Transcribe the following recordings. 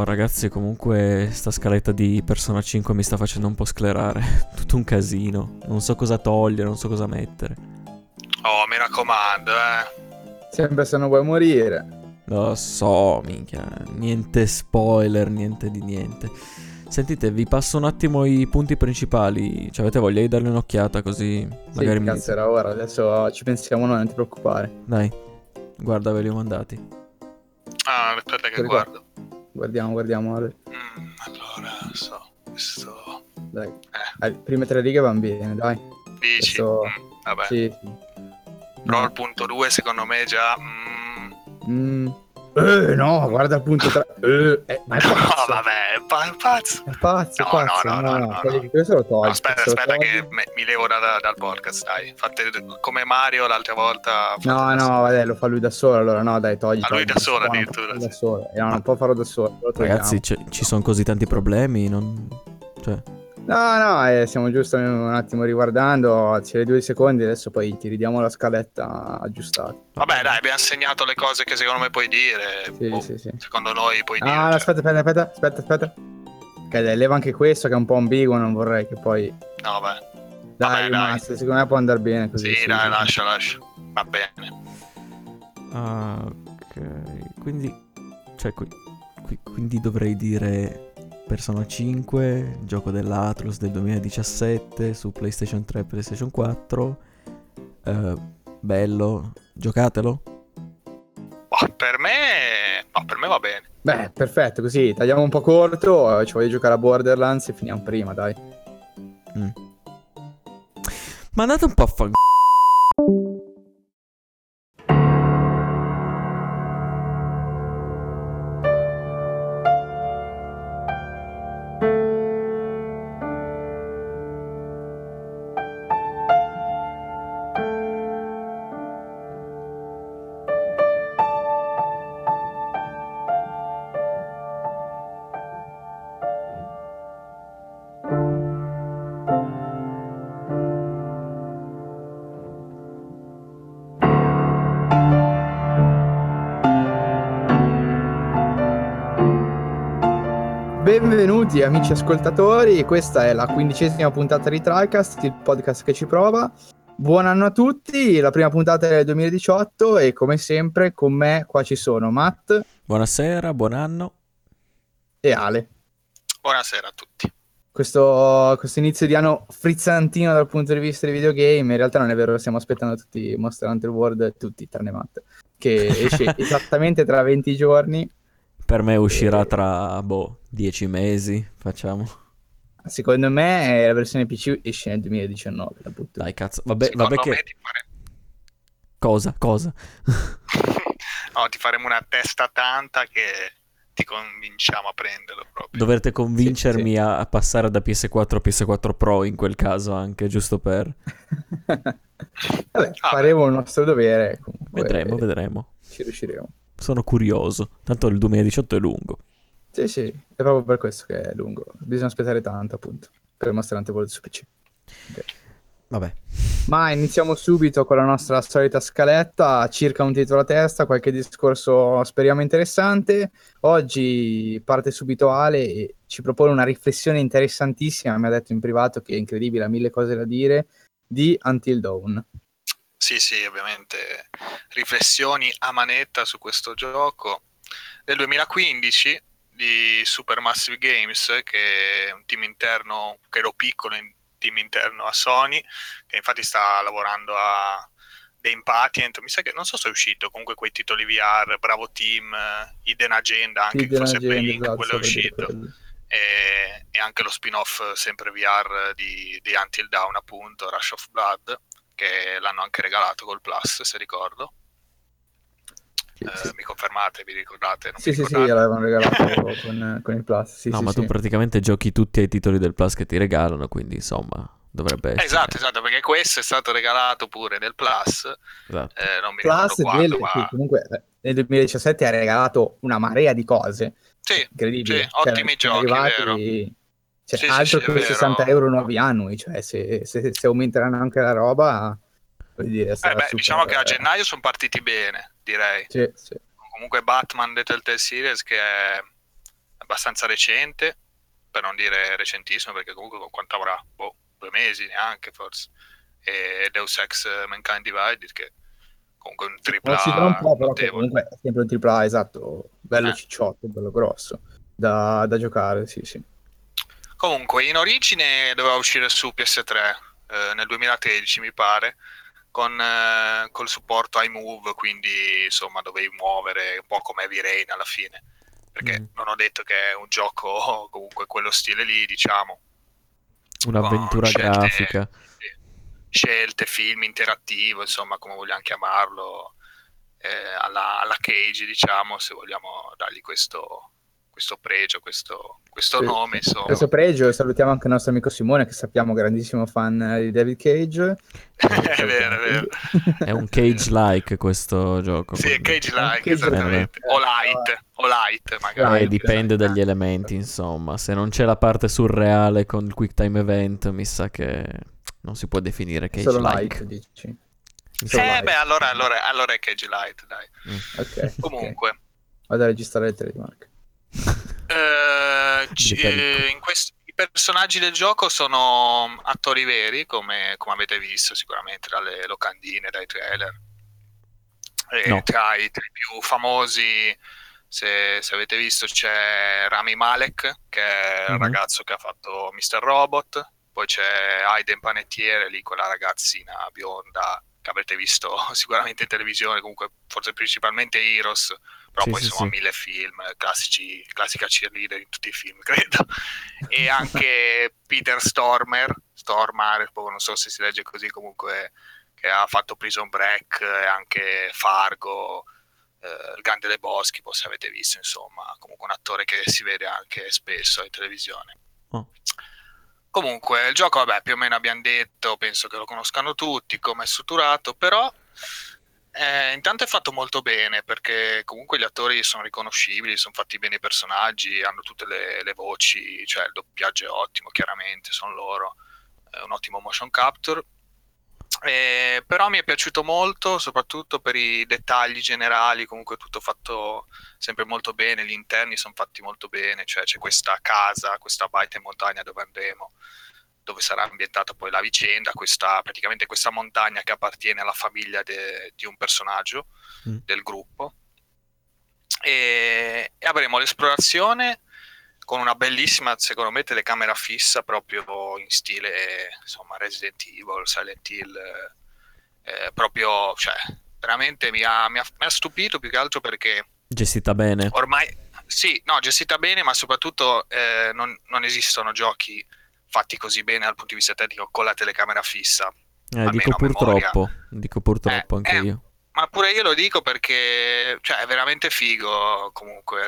No, ragazzi, comunque sta scaletta di Persona 5 mi sta facendo un po' sclerare. Tutto un casino. Non so cosa togliere, non so cosa mettere. Oh, mi raccomando, eh. Sempre se non vuoi morire. Lo so, minchia. Niente spoiler, niente di niente. Sentite, vi passo un attimo i punti principali. Cioè, avete voglia di darle un'occhiata così magari sì, mi... cazzo era ora, adesso ci pensiamo noi, non ti preoccupare. Dai, guarda, ve li ho mandati. Ah, aspetta che Guarda. guardo. Guardiamo, guardiamo. Ale. Mm, allora, so, questo... Dai. Eh, Eh, prime tre righe vanno bene, dai. dici? Questo- Mm, vabbè. Sì, sì. Però il punto 2 secondo me già... mm, Mm. Eh, no, guarda il punto 3. Eh, eh, ma è No, pazzo. vabbè, è pa- pazzo. È pazzo, No, pazzo. no, no, no, no, no. questo lo togli. No, aspetta, aspetta togli. che me- mi levo da- da- dal podcast, dai. Fate come Mario l'altra volta. No, no, solo. vabbè, lo fa lui da solo, allora no, dai, togli. Ah, lui da solo No, addirittura, Da solo. Eh, no, non può farlo da solo. Ragazzi, ci sono così tanti problemi, non... Cioè, No, no, eh, stiamo giusto un attimo riguardando, c'è due secondi, adesso poi ti ridiamo la scaletta aggiustata. Vabbè, dai, abbiamo segnato le cose che secondo me puoi dire. Sì, Boh, sì, sì. Secondo noi puoi dire. Ah, no, cioè. aspetta, aspetta, aspetta, aspetta, aspetta. Ok, dai, leva anche questo che è un po' ambiguo, non vorrei che poi... No, vabbè. Dai, Vabbè, dai. rimasta, secondo me può andare bene così. Sì, dai, lascia, lascia. Va bene. ah, ok. Quindi, cioè, qui- quindi dovrei dire Persona 5, gioco dell'Atlus del 2017 su PlayStation 3 e PlayStation 4. Eh, bello, giocatelo. Boh, per me. No, per me va bene. Beh, perfetto, così tagliamo un po' corto, eh, ci voglio giocare a Borderlands e finiamo prima, dai. Mm. Ma andate un po' a fang... Amici ascoltatori, questa è la quindicesima puntata di TriCast, il podcast che ci prova. Buon anno a tutti, la prima puntata del 2018 e come sempre con me qua ci sono Matt Buonasera, buon anno. e Ale. Buonasera a tutti. Questo, questo inizio di anno frizzantino dal punto di vista dei videogame, in realtà non è vero, stiamo aspettando tutti Monster Hunter World, tutti tranne Matt, che esce esattamente tra 20 giorni. Per me uscirà Eh. tra, boh, 10 mesi, facciamo. Secondo me la versione PC esce nel 2019, la butto. Dai, cazzo. Vabbè, Secondo vabbè che... ti, fare- Cosa, cosa? no, ti faremo una testa tanta che ti convinciamo a prenderlo proprio. Dovrete convincermi sì. A, a passare da PS4 a PS4 Pro in quel caso anche, giusto per... Vabbè, faremo il nostro dovere. Comunque, Vedremo, vedremo. Ci riusciremo. Sono curioso. Tanto il 2018 è lungo. Sì, sì, è proprio per questo che è lungo. Bisogna aspettare tanto, appunto, per mostrare World su PC. Vabbè. Ma iniziamo subito con la nostra solita scaletta, circa un titolo a testa, qualche discorso speriamo interessante. Oggi parte subito Ale e ci propone una riflessione interessantissima, mi ha detto in privato che è incredibile, ha mille cose da dire, di Until Dawn. Sì, sì, ovviamente. Riflessioni a manetta su questo gioco. Del 2015 di Supermassive Games, che è un team interno, credo piccolo, in- team interno a Sony, che infatti sta lavorando a Game Patient, mi sa che non so se è uscito, comunque quei titoli VR, Bravo Team, Hidden Agenda, anche Hidden forse Agenda, Playlink, esatto, quello è uscito. e, e anche lo spin-off sempre VR di, di Until Dawn appunto Rush of Blood che l'hanno anche regalato col Plus se ricordo Sì, Eh, sì. mi confermate, vi ricordate? Non Sì, mi sì, sì, l'avevano regalato con, con il Plus. Sì, no, sì, ma tu praticamente giochi tutti ai titoli del Plus che ti regalano, quindi insomma, dovrebbe essere... Esatto, esatto, perché questo è stato regalato pure nel Plus, Esatto. eh, non mi Plus ricordo quando, del- ma... comunque nel 2017 ha regalato una marea di cose Sì, incredibili. Sì, ottimi sono giochi, arrivati- cioè, Sì, altro sì, che è vero. 60 euro nuovi annui, cioè se, se- se aumenteranno anche la roba, dire, eh, beh, super- diciamo che a gennaio sono partiti bene, direi. Sì, sì. Comunque Batman The Telltale Series che è abbastanza recente, per non dire recentissimo, perché comunque con quanto avrà? Boh, due mesi neanche forse. E Deus Ex Mankind Divided, che comunque un tripla Non un po', però comunque è sempre un tripla, esatto, bello Eh. cicciotto, bello grosso, da, da giocare, sì, sì. Comunque, in origine doveva uscire su PS3 eh, nel 2013, mi pare, con eh, col supporto iMove, quindi insomma dovevi muovere un po' come Heavy Rain alla fine. Perché Mm. non ho detto che è un gioco comunque quello stile lì, diciamo. Un'avventura scelte- grafica. Scelte, film interattivo, insomma, come vogliamo chiamarlo, eh, alla, alla Cage, diciamo, se vogliamo dargli questo, questo pregio, questo, questo Sì. nome, insomma. Questo pregio, salutiamo anche il nostro amico Simone, che sappiamo grandissimo fan eh, di David Cage. è vero, è vero. È un cage-like questo gioco. Sì, è cage-like, esattamente. O light, o light, magari. Eh, dipende esatto. dagli elementi, insomma. Se non c'è la parte surreale con il quick time event, mi sa che non si può definire Solo cage-like. light, dici. Solo Eh, light. beh, allora, allora, allora è cage light, dai. Mm. Ok. Comunque, ok. Vado a registrare le trademark. Eh, dica. eh, in quest- i personaggi del gioco sono attori veri, come, come avete visto sicuramente dalle locandine, dai trailer. E No. tra, i, tra i più famosi, se, se avete visto, c'è Rami Malek, che è il Mhm. ragazzo che ha fatto Mr. Robot. Poi c'è Aiden Panettiere, lì quella ragazzina bionda che avrete visto sicuramente in televisione, comunque forse principalmente Heroes, però Sì, poi sì, insomma sì. mille film, classici, classica cheerleader in tutti i film, credo. E anche Peter Stormer, Stormare, poi non so se si legge così comunque, che ha fatto Prison Break e anche Fargo, eh, Il Grande dei Boschi, poi se avete visto, insomma, comunque un attore che si vede anche spesso in televisione. Oh. Comunque, il gioco, vabbè, più o meno abbiamo detto, penso che lo conoscano tutti, come è strutturato, però eh, intanto è fatto molto bene perché comunque gli attori sono riconoscibili, sono fatti bene i personaggi, hanno tutte le, le voci, cioè il doppiaggio è ottimo, chiaramente, sono loro, è un ottimo motion capture. Eh, però mi è piaciuto molto, soprattutto per i dettagli generali, comunque tutto fatto sempre molto bene, gli interni sono fatti molto bene, cioè c'è questa casa, questa baita in montagna dove andremo, dove sarà ambientata poi la vicenda, questa, praticamente questa montagna che appartiene alla famiglia de- di un personaggio Mm. del gruppo. E, e avremo l'esplorazione con una bellissima, secondo me, telecamera fissa proprio in stile insomma Resident Evil, Silent Hill, eh, eh, proprio, cioè, veramente mi ha, mi ha- mi ha stupito più che altro perché Gestita bene. ormai sì, no, gestita bene, ma soprattutto eh, non, non esistono giochi fatti così bene dal punto di vista tecnico con la telecamera fissa. Eh, dico purtroppo. Dico purtroppo Eh, anche eh, io. Ma pure io lo dico perché cioè, è veramente figo comunque.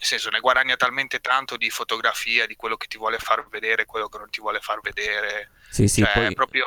Nel senso, ne guadagna talmente tanto di fotografia, di quello che ti vuole far vedere, quello che non ti vuole far vedere. Sì, sì, cioè, poi è proprio...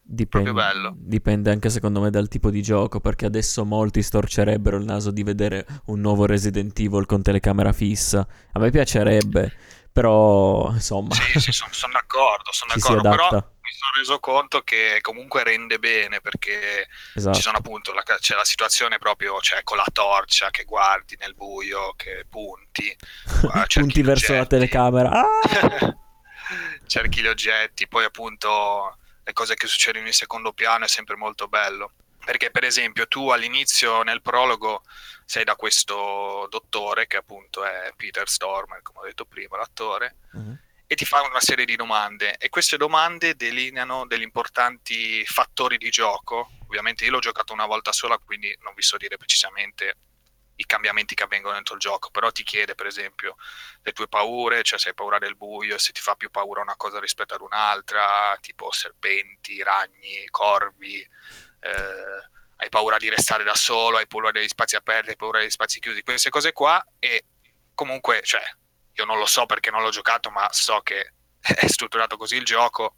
dipende, proprio bello. dipende anche secondo me dal tipo di gioco, perché adesso molti storcerebbero il naso di vedere un nuovo Resident Evil con telecamera fissa. A me piacerebbe, però insomma, Sì, sì, sono d'accordo, sono d'accordo. Però mi sono reso conto che comunque rende bene perché Esatto. ci sono appunto la, c'è la situazione proprio cioè, con la torcia che guardi nel buio, che punti, Punti verso la telecamera. Ah! cerchi gli oggetti, poi appunto le cose che succedono in secondo piano è sempre molto bello. Perché per esempio tu all'inizio nel prologo sei da questo dottore che appunto è Peter Stormer, come ho detto prima, l'attore, Mhm. e ti fa una serie di domande e queste domande delineano degli importanti fattori di gioco. Ovviamente io l'ho giocato una volta sola, quindi non vi so dire precisamente i cambiamenti che avvengono dentro il gioco, però ti chiede per esempio le tue paure, cioè se hai paura del buio, se ti fa più paura una cosa rispetto ad un'altra, tipo serpenti, ragni, corvi, eh, hai paura di restare da solo, hai paura degli spazi aperti, hai paura degli spazi chiusi, queste cose qua e comunque, cioè, io non lo so perché non l'ho giocato, ma so che è strutturato così il gioco.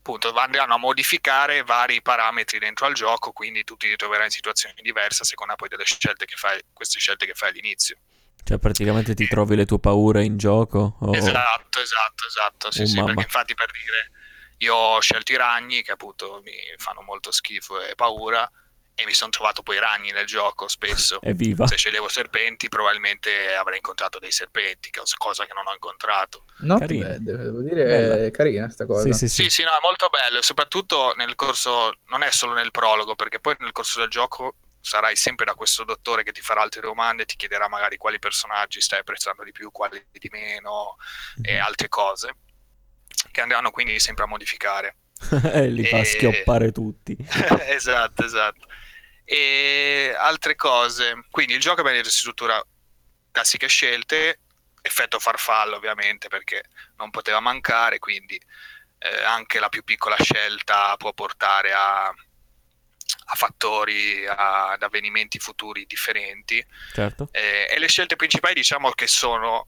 Appunto, andranno a modificare vari parametri dentro al gioco, quindi tu ti ritroverai in situazioni diverse a seconda poi delle scelte che fai, queste scelte che fai all'inizio. Cioè, praticamente ti trovi le tue paure in gioco? o- Esatto, esatto, esatto. Sì, Oh, sì, perché infatti per dire, io ho scelto i ragni che appunto mi fanno molto schifo e paura, e mi sono trovato poi ragni nel gioco spesso. Evviva. Se sceglievo serpenti, probabilmente avrei incontrato dei serpenti, che- cosa che non ho incontrato. Not Carino. bad, devo dire, Bella. è carina sta cosa. Sì, sì, sì. Sì, sì, no, è molto bello, e soprattutto nel corso, non è solo nel prologo, perché poi nel corso del gioco sarai sempre da questo dottore che ti farà altre domande, ti chiederà magari quali personaggi stai apprezzando di più, quali di meno e Mhm. altre cose, che andranno quindi sempre a modificare. e li fa E- schioppare tutti. esatto, esatto. E altre cose, quindi il gioco è di struttura classiche scelte, effetto farfallo ovviamente perché non poteva mancare, quindi eh, anche la più piccola scelta può portare a, a fattori, a- ad avvenimenti futuri differenti. Certo. Eh, e le scelte principali diciamo che sono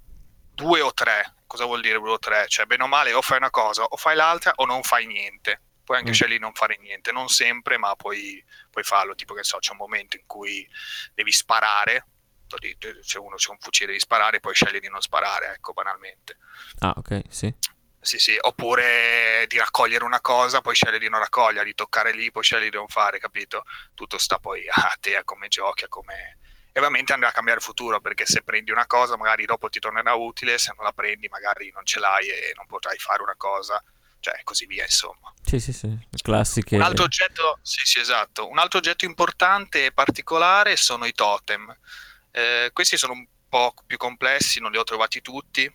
due o tre. Cosa vuol dire due o tre? Cioè, bene o male, o fai una cosa, o fai l'altra, o non fai niente. Puoi anche Mm. scegliere di non fare niente, non sempre, ma puoi, puoi farlo. Tipo che so, c'è un momento in cui devi sparare, c'è uno c'è un fucile devi sparare, poi scegli di non sparare, ecco, banalmente. Ah, ok, sì. Sì, sì, oppure di raccogliere una cosa, poi scegli di non raccogliere, di toccare lì, poi scegli di non fare, capito? Tutto sta poi a te, a come giochi, a come... E ovviamente andrà a cambiare il futuro, perché se prendi una cosa magari dopo ti tornerà utile, se non la prendi magari non ce l'hai e non potrai fare una cosa, cioè e così via, insomma. Sì, sì, sì. Classiche. Un altro oggetto, sì, sì, esatto. Un altro oggetto importante e particolare sono i totem. Eh, questi sono un po' più complessi, non li ho trovati tutti.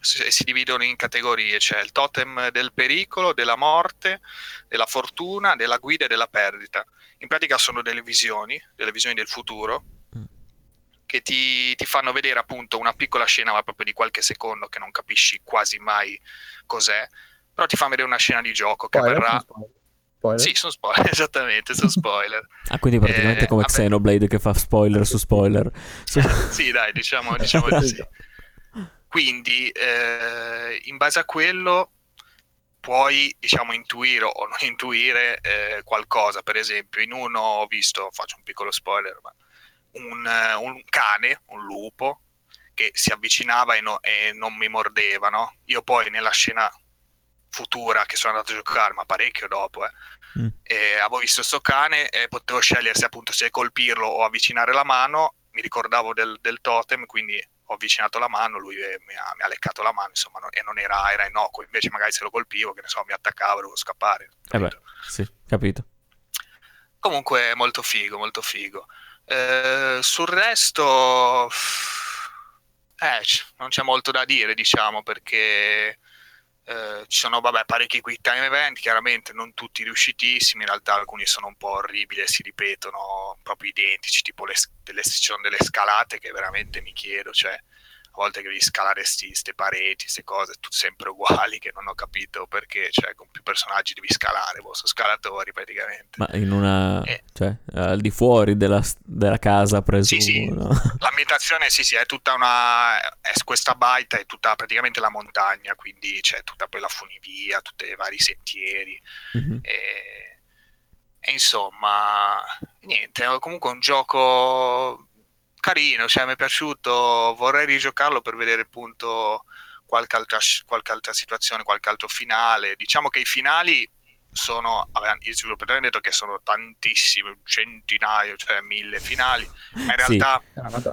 Si, si dividono in categorie: c'è il totem del pericolo, della morte, della fortuna, della guida e della perdita. In pratica sono delle visioni, delle visioni del futuro. Che ti, ti fanno vedere appunto una piccola scena, ma proprio di qualche secondo che non capisci quasi mai cos'è. Però ti fanno vedere una scena di gioco che Spoiler, avverrà. sono spoiler. Sì, sono spoiler, esattamente, sono spoiler. Ah, quindi praticamente Eh, come vabbè. Xenoblade che fa spoiler su spoiler. Su- sì, dai, diciamo, diciamo di sì. Quindi, eh, in base a quello, puoi, diciamo, intuire o non intuire eh, qualcosa. Per esempio, in uno ho visto, faccio un piccolo spoiler, ma un, eh, un cane, un lupo, che si avvicinava e, no- e non mi mordeva, no? Io poi nella scena futura che sono andato a giocare, ma parecchio dopo, eh, Mm. e avevo visto sto cane e potevo scegliere se appunto se colpirlo o avvicinare la mano. Mi ricordavo del, del totem, quindi ho avvicinato la mano, lui eh, mi ha, mi ha leccato la mano, insomma, no- e non era, era innocuo. Invece, magari se lo colpivo, che ne so, mi attaccavo, dovevo scappare. Eh beh, capito? sì, capito. Comunque, molto figo, molto figo. Eh, sul resto, eh, non c'è molto da dire, diciamo, perché eh, ci sono vabbè, parecchi quick time event, chiaramente non tutti riuscitissimi, in realtà alcuni sono un po' orribili e si ripetono proprio identici, tipo le, delle, ci sono delle scalate che veramente mi chiedo, cioè a volte che devi scalare queste pareti, queste cose, tutte sempre uguali, che non ho capito perché, cioè con più personaggi devi scalare, boh, sono scalatori praticamente. Ma in una... Eh. cioè, al di fuori della, della casa, presumo, Sì, sì. no? L'ambientazione, sì, sì, è tutta una. È questa baita è tutta praticamente la montagna, quindi c'è tutta poi la funivia, tutti i vari sentieri. Mhm. E, e insomma, niente, è comunque un gioco carino, cioè mi è piaciuto. Vorrei rigiocarlo per vedere appunto qualche altra, qualche altra situazione, qualche altro finale. Diciamo che i finali sono, gli sviluppatori hanno detto che sono tantissimi, un centinaio, cioè mille finali, ma in Sì. realtà Ah, ma dai.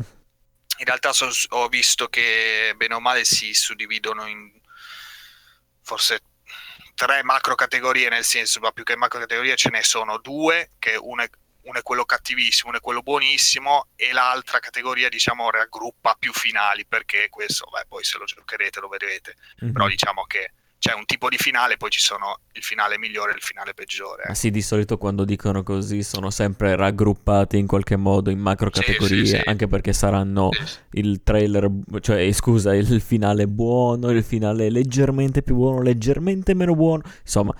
in realtà so- ho visto che bene o male si suddividono in forse tre macro categorie, nel senso, ma più che macro categorie ce ne sono due, che uno è, uno è quello cattivissimo, uno è quello buonissimo, e l'altra categoria, diciamo, raggruppa più finali, perché questo, beh, poi se lo giocherete lo vedrete, Mhm. però diciamo che c'è un tipo di finale, poi ci sono il finale migliore e il finale peggiore. Ma sì, di solito quando dicono così sono sempre raggruppati in qualche modo in macro Sì, categorie, sì, sì. anche perché saranno Sì, sì. il trailer, cioè eh, scusa, il finale buono, il finale leggermente più buono, leggermente meno buono, insomma,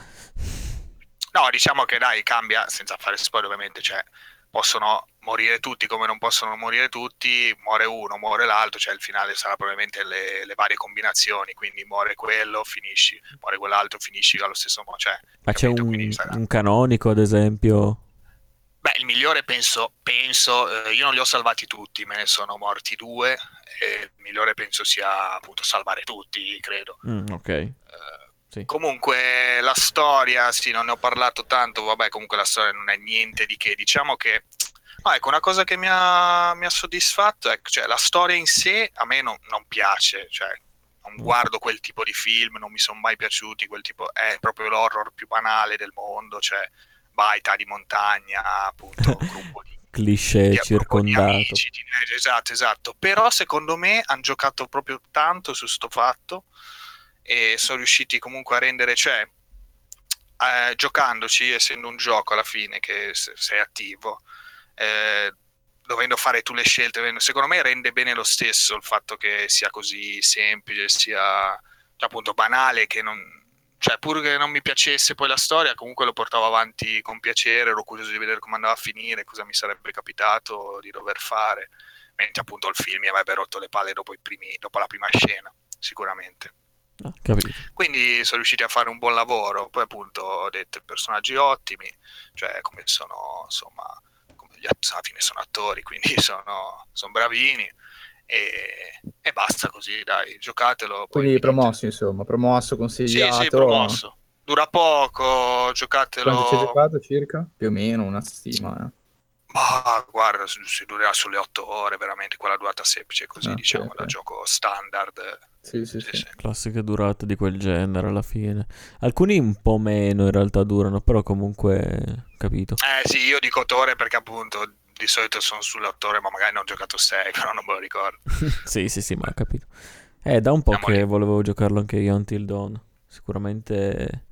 No, diciamo che dai, cambia, senza fare spoiler ovviamente, cioè possono morire tutti come non possono morire tutti, muore uno, muore l'altro, cioè il finale sarà probabilmente le, le varie combinazioni, quindi muore quello, finisci, muore quell'altro, finisci allo stesso modo, cioè, ma c'è un, sarà- un canonico ad esempio? Beh, il migliore penso, penso eh, io non li ho salvati tutti, me ne sono morti due, e il migliore penso sia appunto salvare tutti, credo. Mm, ok, Eh, Sì. Comunque la storia, sì, non ne ho parlato tanto, vabbè, comunque la storia non è niente di che, diciamo che... No, ecco, una cosa che mi ha, mi ha soddisfatto è cioè, la storia in sé a me non, non piace, cioè non guardo quel tipo di film, non mi sono mai piaciuti, quel tipo è proprio l'horror più banale del mondo, cioè baita di montagna, appunto, un gruppo di Cliché di- circondato. di amici, di- esatto, esatto. Però secondo me hanno giocato proprio tanto su sto fatto e sono riusciti comunque a rendere, cioè, eh, giocandoci, essendo un gioco alla fine che se- sei attivo, eh, dovendo fare tu le scelte, secondo me rende bene lo stesso il fatto che sia così semplice, sia cioè, appunto banale, che non... Cioè, pur che non mi piacesse poi la storia, comunque lo portavo avanti con piacere, ero curioso di vedere come andava a finire, cosa mi sarebbe capitato di dover fare. Mentre appunto il film mi avrebbe rotto le palle dopo, primi- dopo la prima scena, sicuramente. Capito. Quindi sono riusciti a fare un buon lavoro. Poi appunto ho detto personaggi ottimi, cioè come sono, insomma, come gli att- alla fine sono attori, quindi sono, sono bravini. E, e basta così, dai, giocatelo. poi Quindi promosso, insomma, promosso, Sì, consigliato. sì, promosso. Dura poco, giocatelo. Quanto ci hai giocato circa? Più o meno, una stima. Ma guarda, si durerà sulle 8 ore, veramente quella durata semplice, così Ah, diciamo, ok, da ok. gioco standard. Sì, sì, Sì, sì. Classiche durate di quel genere alla fine. Alcuni un po' meno in realtà durano, però comunque capito. Eh sì, io dico 8 ore perché appunto di solito sono sulle 8 ore, ma magari ne ho giocato 6, però non me lo ricordo. sì, sì, sì, ma ho capito. Eh, da un po' Siamo che lì. volevo giocarlo anche io Until Dawn. Sicuramente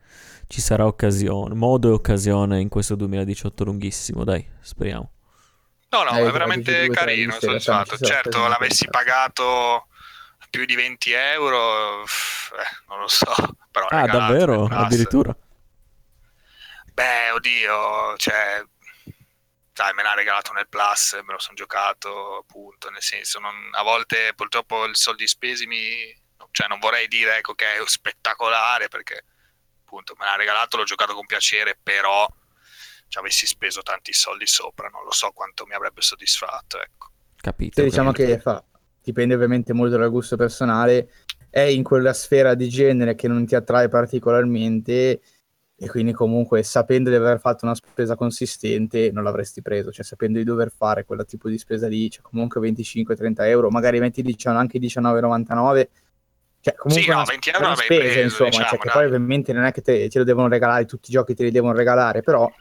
ci sarà occasione, modo e occasione in questo 2018 lunghissimo, dai, speriamo. No, no, Eh, è veramente carino, sono Certo, occasioni l'avessi pagato più di 20 euro, eh, non lo so, però Ah, davvero? Addirittura? Beh, oddio, cioè, sai, me l'ha regalato nel Plus, me lo sono giocato, appunto, nel senso, non- a volte purtroppo i soldi spesi mi... Cioè, non vorrei dire, ecco, che è spettacolare, perché, appunto, me l'ha regalato, l'ho giocato con piacere, però ci avessi speso tanti soldi sopra, non lo so quanto mi avrebbe soddisfatto, ecco. Capito. Sì, diciamo che fa, dipende ovviamente molto dal gusto personale, è in quella sfera di genere che non ti attrae particolarmente e quindi comunque sapendo di aver fatto una spesa consistente non l'avresti preso, cioè sapendo di dover fare quel tipo di spesa lì, cioè comunque 25-30 euro, magari metti anche 19,99, cioè comunque Sì, no, una, 20 euro una spesa preso, insomma, diciamo, cioè che poi ovviamente non è che te, te lo devono regalare, tutti i giochi te li devono regalare, però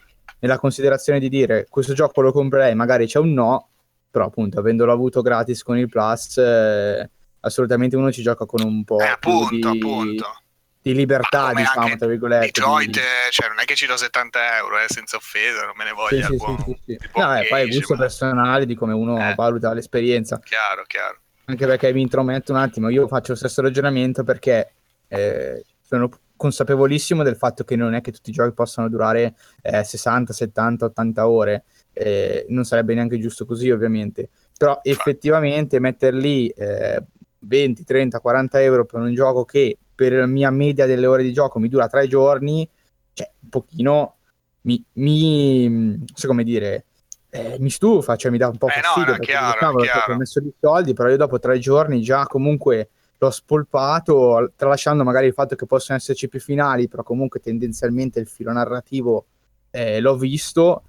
nella considerazione di dire questo gioco lo comprerei, magari c'è un no, però appunto avendolo avuto gratis con il Plus, eh, assolutamente uno ci gioca con un po' Eh, appunto, di, appunto. di libertà, diciamo, tra virgolette. di- Detroit, eh, cioè, non è che ci do 70 euro, eh, senza offesa, non me ne voglia. sì, buon- sì, sì, sì. No, eh, poi è gusto personale di come uno Eh. valuta l'esperienza. Chiaro, chiaro. Anche perché mi intrometto un attimo, io faccio lo stesso ragionamento perché eh, sono consapevolissimo del fatto che non è che tutti i giochi possano durare eh, 60, 70, 80 ore, eh, non sarebbe neanche giusto così ovviamente, però effettivamente metterli eh, 20, 30, 40 euro per un gioco che per la mia media delle ore di gioco mi dura tre giorni, cioè un pochino mi, mi non so come dire, eh, mi stufa, cioè mi dà un po' Eh, fastidio no, perché chiaro, cavolo, cioè, ho messo dei soldi, però io dopo tre giorni già comunque l'ho spolpato, tralasciando magari il fatto che possono esserci più finali, però comunque tendenzialmente il filo narrativo eh, l'ho visto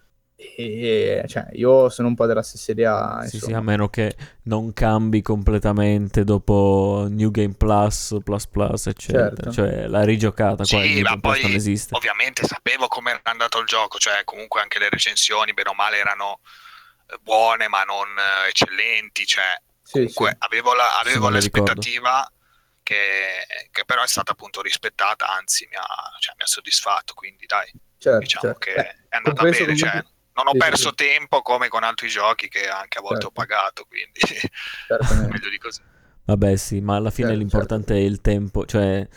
e cioè, io sono un po' della stessa idea. Sì, sì, a meno che non cambi completamente dopo New Game Plus, Plus Plus, eccetera. Certo. Cioè, la rigiocata qua, Sì, New ma Game poi non esiste. ovviamente sapevo come era andato il gioco, cioè comunque anche le recensioni, bene o male, erano eh, buone ma non eh, eccellenti, cioè Sì, comunque sì. avevo, la- Sì, avevo ricordo. l'aspettativa che, che però è stata appunto rispettata, anzi mi ha, cioè, mi ha soddisfatto, quindi dai, certo, diciamo certo. che Eh, è andata bene, cioè, non ho perso sì. tempo come con altri giochi che anche a volte Certo. ho pagato, quindi meglio di così. Vabbè, sì, ma alla fine Certo, l'importante è il tempo, cioè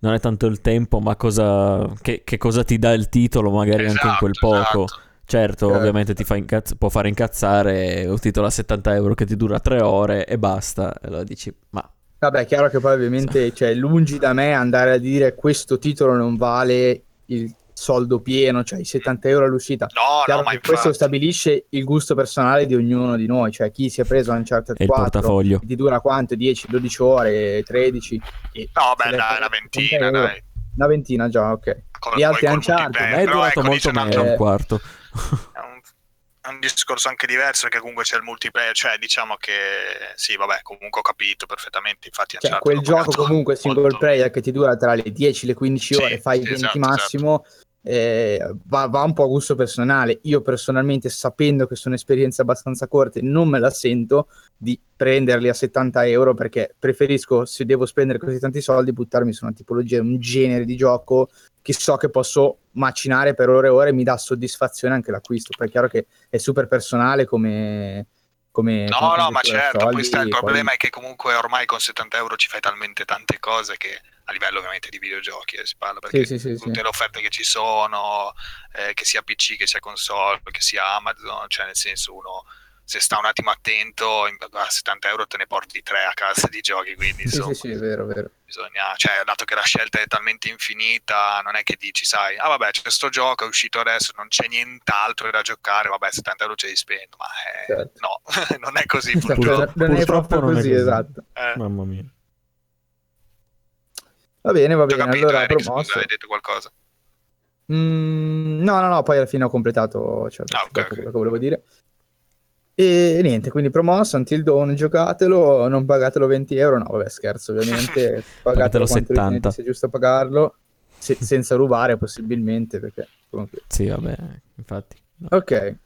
non è tanto il tempo, ma cosa, che, che cosa ti dà il titolo, magari anche in quel Esatto, poco. esatto. Certo, Certo. ovviamente ti fa incazz- può fare incazzare un titolo a 70 euro che ti dura 3 ore e basta. E allora dici, ma Vabbè, è chiaro che poi ovviamente, cioè, lungi da me andare a dire questo titolo non vale il soldo pieno, cioè i 70 euro all'uscita. No, Chiaro no, ma che questo infatti. stabilisce il gusto personale di ognuno di noi, cioè chi si è preso Uncharted il 4 portafoglio. ti dura quanto? 10, 12 ore, 13? E No, beh, dai, una 70 ventina, euro, dai. Una ventina già, ok. Gli altri poi col Uncharted, multiplayer, Ma è durato ecco, molto c'è un meno, altro- un quarto. è un, è un discorso anche diverso perché comunque c'è il multiplayer, cioè diciamo che sì, vabbè, comunque ho capito perfettamente, infatti Cioè, Uncharted quel gioco comunque single molto. player che ti dura tra le 10 e le 15 Sì, ore, fai sì, 20 esatto, massimo, eh, va, va un po' a gusto personale. Io personalmente, sapendo che sono esperienze abbastanza corte, non me la sento di prenderli a 70 euro perché preferisco, se devo spendere così tanti soldi, buttarmi su una tipologia, un genere di gioco che so che posso macinare per ore e ore e mi dà soddisfazione anche l'acquisto. Poi è chiaro che è super personale come... come No, come no, ma certo, soldi, poi sta- il poi- problema è che comunque ormai con 70 euro ci fai talmente tante cose che a livello ovviamente di videogiochi eh, si parla perché Sì, sì, sì, tutte sì. le offerte che ci sono, eh, che sia PC, che sia console, che sia Amazon, cioè nel senso uno se sta un attimo attento a 70 euro te ne porti tre a casa di giochi, quindi Sì, insomma sì, sì, è vero, vero. bisogna, cioè dato che la scelta è talmente infinita, non è che dici, sai, ah vabbè c'è sto gioco, è uscito adesso, non c'è nient'altro da giocare, vabbè 70 euro ce li spendo, ma eh, Certo. no, non è così Cioè, purtroppo. non è purtroppo proprio non è così, così. esatto. Eh. Mamma mia. Va bene, va bene. capito, allora, Eric, promosso. scusa, hai detto qualcosa. Mm, no, no, no, poi alla fine ho completato, cioè, Ah, ok, detto ok. quello che volevo dire. E niente, quindi promosso, Until Dawn, giocatelo, non pagatelo 20 euro, no, vabbè, scherzo, ovviamente, pagatelo Pagatelo quanto 70. ritenete sia giusto pagarlo, se- senza rubare possibilmente, perché comunque... Sì, vabbè, infatti. no. Ok,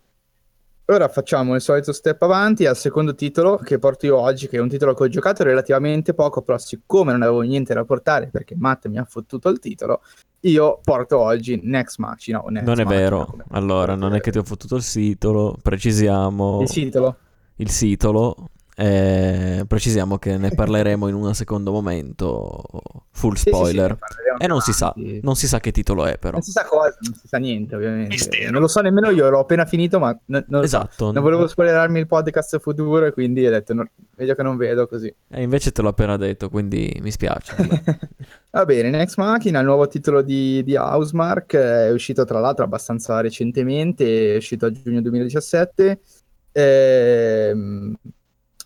ora facciamo il solito step avanti al secondo titolo che porto io oggi, che è un titolo che ho giocato relativamente poco, però siccome non avevo niente da portare perché Matt mi ha fottuto il titolo, io porto oggi Next Machina. o Next Non è Machina, vero. come- Allora, non è che ti ho fottuto il titolo, precisiamo Il titolo? il titolo. Eh, precisiamo che ne parleremo in un secondo momento. Full Sì, sì, sì, spoiler. parleremo e non si sa, non si sa che titolo è, però. Non si sa cosa, non si sa niente, ovviamente. Mistero. Non lo so nemmeno io, l'ho appena finito, ma n- non, lo so. Esatto. non volevo spoilerarmi il podcast futuro e quindi ho detto, no, meglio che non vedo così. E invece te l'ho appena detto, quindi mi spiace. Va bene, Next Machina, il nuovo titolo di, di Housemark, è uscito tra l'altro abbastanza recentemente, è uscito a giugno 2017. Ehm,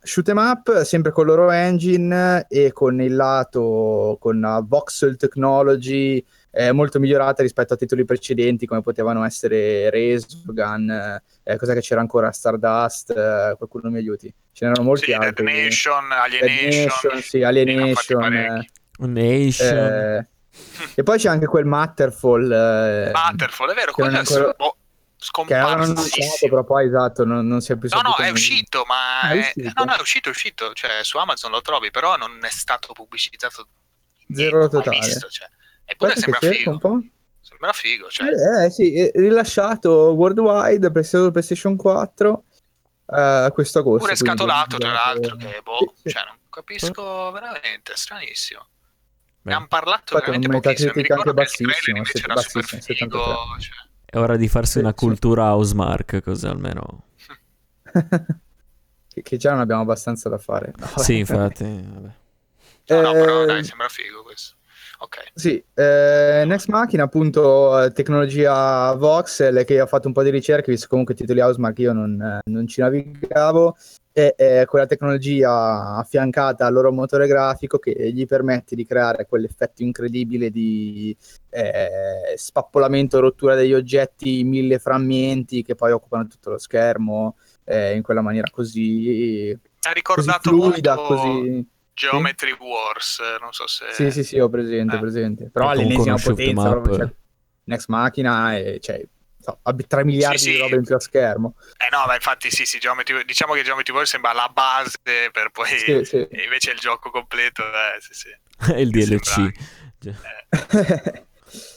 shoot 'em up, sempre con il loro engine e con il lato, con la voxel technology eh, molto migliorata rispetto a titoli precedenti come potevano essere Resogun, eh, cos'è che c'era ancora? Stardust, eh, qualcuno mi aiuti? Ce n'erano molti Sì, Dead altri. Nation, Dead Alienation, Nation, sì, ne hanno fatti Alienation. Nation. eh, e poi c'è anche quel Matterfall eh, Matterfall, è vero, quello è ancora- boh, scomparsissimo. però poi esatto, non, non si è più No, no, è uscito, ma Ah, è uscito? no, no, è uscito, è uscito, cioè su Amazon lo trovi, però non è stato pubblicizzato Zero totale. visto, cioè. Eppure sembra figo, un po'. sembra figo, cioè. Eh, eh, sì, è rilasciato worldwide, PlayStation, PlayStation 4 eh, questo agosto. Pure quindi, scatolato, tra l'altro, eh, che boh, sì, sì. cioè, non capisco veramente, è stranissimo. Beh, Ne hanno parlato Infatti, veramente pochissimo. Mi ricordo che il trailer invece era super figo, 73. cioè. È ora di farsi Sì, una sì. cultura housemark, così almeno. che, che già non abbiamo abbastanza da fare. No, vabbè. Sì, infatti. vabbè. No, no, però Eh, dai, sembra figo questo. Ok. Sì, eh, Next Machina appunto eh, tecnologia voxel che ho fatto un po' di ricerche visto comunque i titoli Housemark io non, eh, non ci navigavo e è quella tecnologia affiancata al loro motore grafico che gli permette di creare quell'effetto incredibile di eh, spappolamento, rottura degli oggetti mille frammenti che poi occupano tutto lo schermo eh, in quella maniera così, Ha così ricordato fluida, molto così... Geometry Wars, eh, non so se... Sì, sì, sì, ho presente, Eh. presente. Però all'ennesima potenza, proprio, cioè, Next Machina e cioè, so, ha 3 miliardi Sì, di sì. robe in più a schermo. Eh no, ma infatti sì, sì, Geometry... diciamo che Geometry Wars sembra la base per poi... Sì, sì. Invece il gioco completo, eh, sì, sì. È il DLC. sembra- Cioè,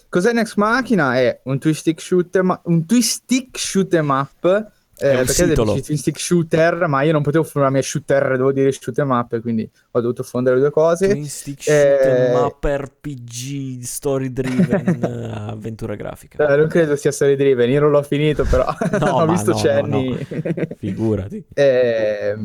Cos'è Next Machina? È un twist shoot 'em up, un twist stick shoot 'em up. Eh, È un perché titolo. dici twin stick shooter, ma io non potevo fermarmi a shooter, devo dire shoot 'em up, quindi ho dovuto fondere le due cose. Twin stick shoot Eh, map RPG story driven avventura grafica. Eh, non credo sia story driven, io non l'ho finito, però No, ho ma visto no, no, cenni. Figurati. Eh,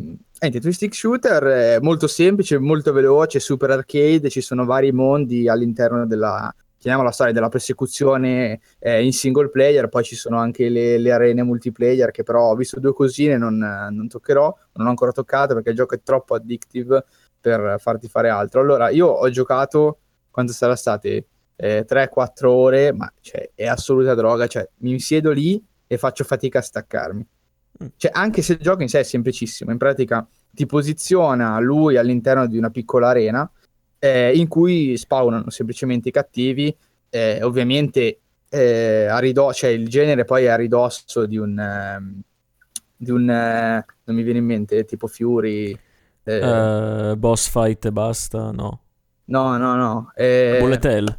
niente, twin stick shooter è molto semplice, molto veloce, super arcade, ci sono vari mondi all'interno della, chiamiamola storia, della persecuzione eh, in single player, poi ci sono anche le, le arene multiplayer che però ho visto due cosine, non, non toccherò, non ho ancora toccato perché il gioco è troppo addictive per farti fare altro. Allora, io ho giocato, quanto sarà state? eh, 3-4 ore, ma cioè, è assoluta droga, cioè mi siedo lì e faccio fatica a staccarmi. Mm. Cioè, anche se il gioco in sé è semplicissimo, in pratica ti posiziona lui all'interno di una piccola arena eh, in cui spawnano semplicemente i cattivi, eh, ovviamente eh, a ridosso, cioè il genere poi è a ridosso di un... ehm, di un eh, non mi viene in mente, tipo Fury... eh, Eh, boss fight e basta, no. no, no, no. eh, Bullet Hell.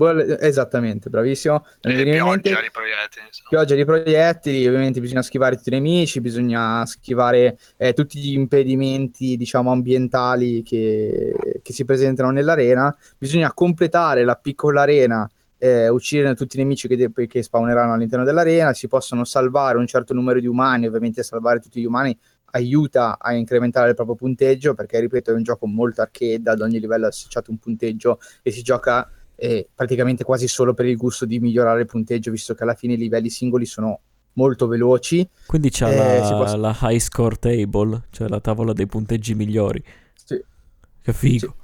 Bullet- esattamente, bravissimo. E mente. pioggia di proiettili. insomma. Pioggia di proiettili, ovviamente bisogna schivare tutti i nemici, bisogna schivare eh, tutti gli impedimenti, diciamo, ambientali che, che si presentano nell'arena. Bisogna completare la piccola arena, eh, uccidere tutti i nemici che, de- che spawneranno all'interno dell'arena. Si possono salvare un certo numero di umani, ovviamente salvare tutti gli umani aiuta a incrementare il proprio punteggio, perché ripeto, è un gioco molto arcade, ad ogni livello è associato un punteggio e si gioca eh, praticamente quasi solo per il gusto di migliorare il punteggio, visto che alla fine i livelli singoli sono molto veloci. Quindi c'ha Eh, la, può- la high score table, cioè la tavola dei punteggi migliori. Sì. Che figo.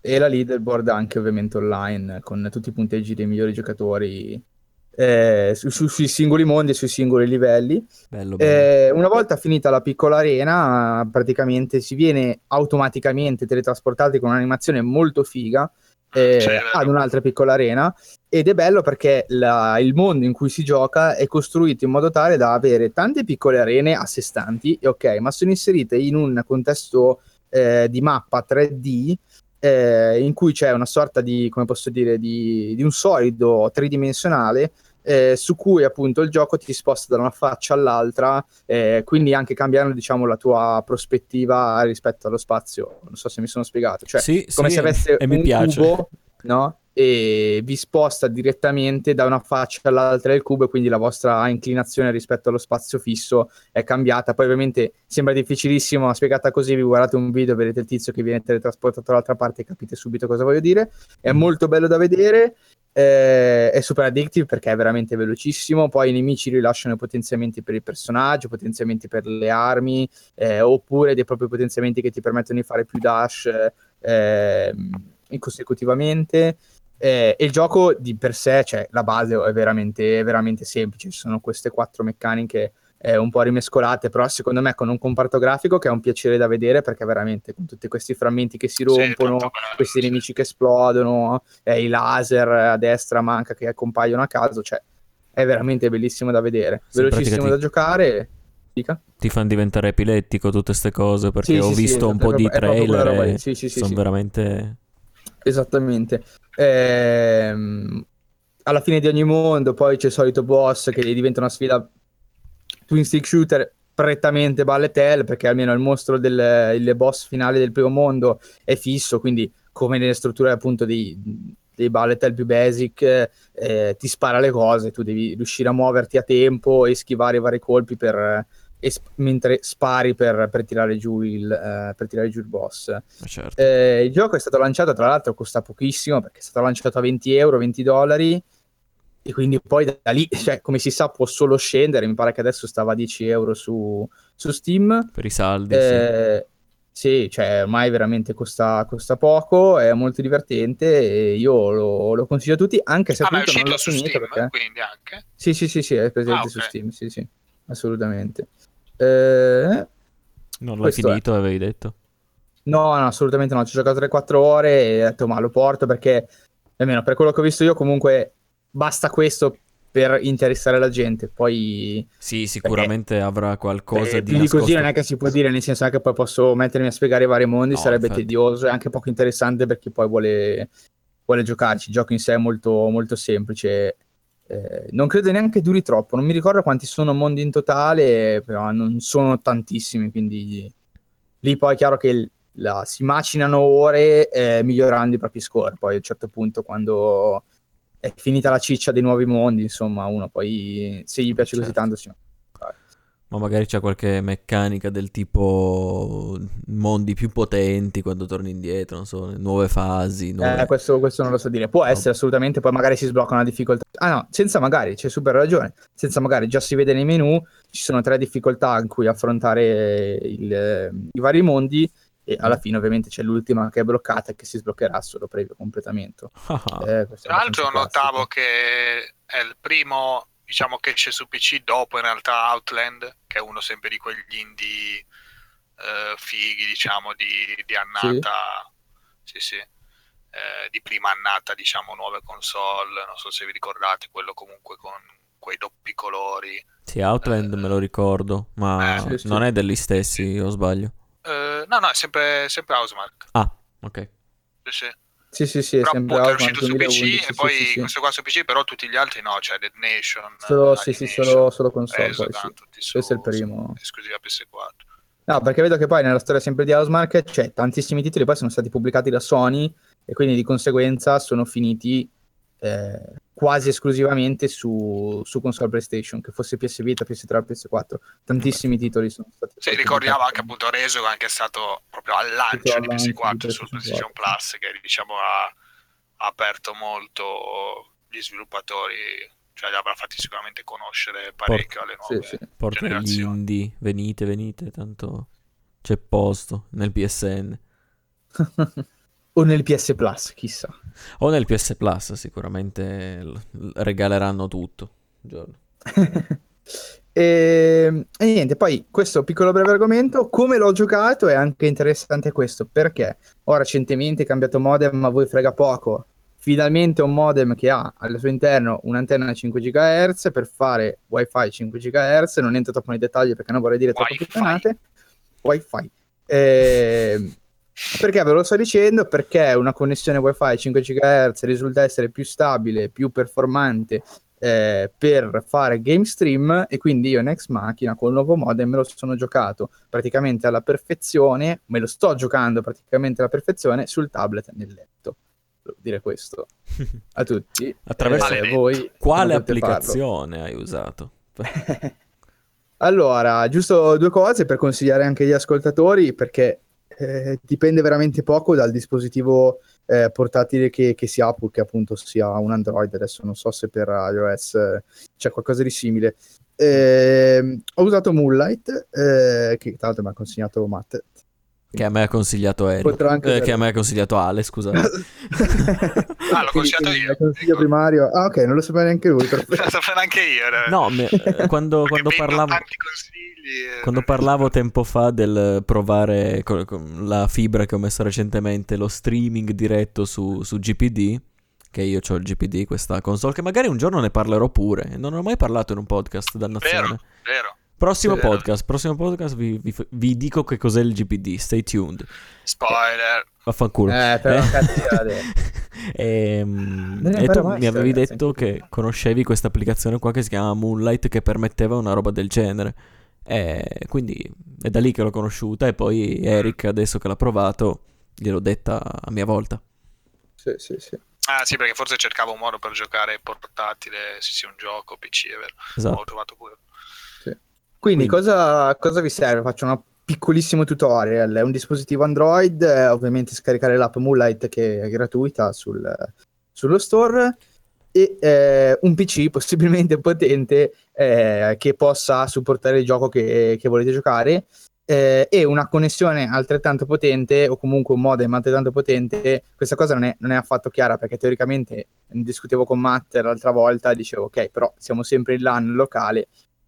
E la leaderboard anche ovviamente online, con tutti i punteggi dei migliori giocatori eh, su- su- sui singoli mondi e sui singoli livelli. Bello, bello. Eh, una volta finita la piccola arena, praticamente si viene automaticamente teletrasportati con un'animazione molto figa eh, Sì, è vero. ad un'altra piccola arena ed è bello perché la- il mondo in cui si gioca è costruito in modo tale da avere tante piccole arene a sé stanti, ok, ma sono inserite in un contesto eh, di mappa 3D eh, in cui c'è una sorta di, come posso dire, di, di un solido tridimensionale eh, su cui appunto il gioco ti sposta da una faccia all'altra, eh, quindi anche cambiando diciamo la tua prospettiva rispetto allo spazio. Non so se mi sono spiegato, cioè sì, come sì, se avesse e mi un piace. cubo, no? E vi sposta direttamente da una faccia all'altra del cubo e quindi la vostra inclinazione rispetto allo spazio fisso è cambiata. Poi ovviamente sembra difficilissimo, spiegata così, vi guardate un video, vedete il tizio che viene teletrasportato dall'altra parte e capite subito cosa voglio dire. È Mm. molto bello da vedere, eh, è super addictive perché è veramente velocissimo. Poi i nemici rilasciano potenziamenti per il personaggio, potenziamenti per le armi, eh, oppure dei propri potenziamenti che ti permettono di fare più dash eh, consecutivamente. Eh, e il gioco di per sé, cioè la base è veramente, è veramente semplice. Ci sono queste quattro meccaniche eh, un po' rimescolate, però secondo me con un comparto grafico che è un piacere da vedere perché veramente con tutti questi frammenti che si rompono, bello, questi sì. nemici che esplodono, eh, i laser a destra manca che compaiono a caso, cioè è veramente bellissimo da vedere, Sì, velocissimo da giocare. Dica? Ti fanno diventare epilettico tutte queste cose perché Sì, ho sì, sì, visto un po' di trailer roba e. Sì, sì, sì, sono sì. veramente... Esattamente. Ehm, alla fine di ogni mondo poi c'è il solito boss che diventa una sfida twin stick shooter prettamente bullet hell perché almeno il mostro del il boss finale del primo mondo è fisso, quindi come nelle strutture appunto dei, dei bullet hell più basic eh, ti spara le cose, tu devi riuscire a muoverti a tempo e schivare i vari colpi per, sp- mentre spari per, per tirare giù il, eh, per tirare giù il boss. Ma certo. Eh, il gioco è stato lanciato, tra l'altro, costa pochissimo perché è stato lanciato a 20 euro, 20 dollari. E quindi poi da, da lì, cioè, come si sa, può solo scendere. Mi pare che adesso stava a 10 euro su, su Steam. Per i saldi, sì. Eh, sì, cioè, ormai veramente costa, costa poco, è molto divertente e io lo, lo consiglio a tutti, anche se Ah, appunto non uscito l'ho su Steam, perché... quindi anche. Sì, sì, sì, sì, è presente Ah, su ok. Steam, sì, sì, assolutamente. Eh, Non l'hai questo è. finito, avevi detto. No, no, assolutamente no. Ci ho giocato 3-4 ore e ho detto, ma lo porto perché, almeno per quello che ho visto io, comunque basta questo per interessare la gente. Poi, Sì, sicuramente avrà qualcosa eh, di più di così non è che si può dire, nel senso che poi posso mettermi a spiegare i vari mondi, No, sarebbe infatti. tedioso e anche poco interessante per chi poi vuole, vuole giocarci. Il gioco in sé è molto, molto semplice. Eh, non credo neanche duri troppo. Non mi ricordo quanti sono mondi in totale, però non sono tantissimi, quindi lì poi è chiaro che la- si macinano ore eh, migliorando i propri score. Poi a un certo punto, quando è finita la ciccia dei nuovi mondi, insomma, uno poi se gli piace così Certo. tanto, sì. Ma magari c'è qualche meccanica del tipo mondi più potenti quando torni indietro, non so, nuove fasi, nuove... Eh, questo, questo non lo so dire. Può essere assolutamente, poi magari si sblocca una difficoltà. Ah no, senza magari, c'è super ragione. Senza magari, già si vede nei menu, ci sono tre difficoltà in cui affrontare il- i vari mondi e alla fine ovviamente c'è l'ultima che è bloccata e che si sbloccherà solo previo completamento. Eh, Tra l'altro notavo che è il primo, diciamo, che esce su PC dopo in realtà Outland, che è uno sempre di quegli indie eh, fighi, diciamo, di, di annata, sì sì, eh, di prima annata, diciamo, nuove console, non so se vi ricordate, quello comunque con quei doppi colori. Sì, Outland me lo ricordo, ma Eh, sì, sì. non è degli stessi, o sbaglio? Eh, no, no, è sempre, sempre Housemark. Ah, ok. Sì, sì. Sì, sì, sì, è Però sempre appunto è uscito su 2011, PC e poi sì, questo qua su PC, però tutti gli altri no, cioè Dead Nation, Solo, eh, sì, sì, solo, solo console, poi, sì. su- Questo è il primo. esclusiva PS4. No, perché vedo che poi nella storia sempre di Housemark c'è tantissimi titoli, poi sono stati pubblicati da Sony e quindi di conseguenza sono finiti eh, quasi esclusivamente su, su console PlayStation, che fosse PS Vita, PS3 o PS4. Tantissimi titoli sono stati. Sì, ricordiamo anche appunto Reso che è anche stato proprio al lancio di lancio PS4 di sul PS4. PlayStation Plus che diciamo ha, ha aperto molto gli sviluppatori, cioè li avrà fatti sicuramente conoscere parecchio alle Sì, nuove sì. Porta gli generazioni. indie, venite, venite, tanto c'è posto nel PSN. o nel PS Plus, chissà. O nel PS Plus sicuramente l- l- regaleranno tutto. un giorno. e, e niente, poi questo piccolo breve argomento, come l'ho giocato è anche interessante questo, perché ho recentemente cambiato modem, ma a voi frega poco. Finalmente un modem che ha al suo interno un'antenna 5 GHz per fare wifi 5 GHz, non entro troppo nei dettagli perché non vorrei dire troppe Wi-Fi. puttanate. Wifi. Ehm, perché ve lo sto dicendo? Perché una connessione wifi 5 GHz risulta essere più stabile, più performante eh, per fare game stream e quindi io in ex macchina con il nuovo modem me lo sono giocato praticamente alla perfezione, me lo sto giocando praticamente alla perfezione sul tablet nel letto. Devo dire questo a tutti. Attraverso- Eh, voi Quale potete farlo. applicazione hai usato? Allora, giusto due cose per consigliare anche agli ascoltatori, perché eh, dipende veramente poco dal dispositivo eh, portatile che, che si ha, purché appunto sia un Android. Adesso non so se per iOS eh, c'è qualcosa di simile. Ehm, ho usato Moonlight, eh, che tra l'altro mi ha consignato Matt. Che a me ha consigliato Eric. Eh, che a me ha consigliato Ale, scusa. Ah, l'ho consigliato io. consiglio Ecco. primario. Ah, ok, non lo sapeva neanche lui. perfetto. Lo sapevo anche io. No, me- eh, quando, quando parlavo... tanti consigli. eh, Quando parlavo tempo fa del provare co- con la fibra che ho messo recentemente, lo streaming diretto su, su GPD, che io ho il GPD, questa console, che magari un giorno ne parlerò pure. Non ho mai parlato in un podcast dannazione. Vero, vero. Prossimo podcast, prossimo podcast vi, vi- vi dico che cos'è il GPD, stay tuned. Spoiler. Vaffanculo. Eh, però cazzo, Ade. Ehm, e tu mi avevi detto che conoscevi questa applicazione qua che si chiama Moonlight che permetteva una roba del genere. E quindi è da lì che l'ho conosciuta e poi Eric adesso che l'ha provato gliel'ho detta a mia volta. Sì, sì, sì. Ah sì, perché forse cercavo un modo per giocare portatile, sì sì, un gioco, PC, è vero. Esatto. Ho trovato pure. Quindi, Quindi- Cosa, cosa vi serve? Faccio un piccolissimo tutorial. È un dispositivo Android, eh, ovviamente scaricare l'app Moonlight che è gratuita sul- sullo store e eh, un PC possibilmente potente eh, che possa supportare il gioco che, che volete giocare eh, e una connessione altrettanto potente o comunque un modem altrettanto potente. Questa cosa non è, non è affatto chiara perché teoricamente discutevo con Matt l'altra volta, dicevo ok, però siamo sempre in LAN locale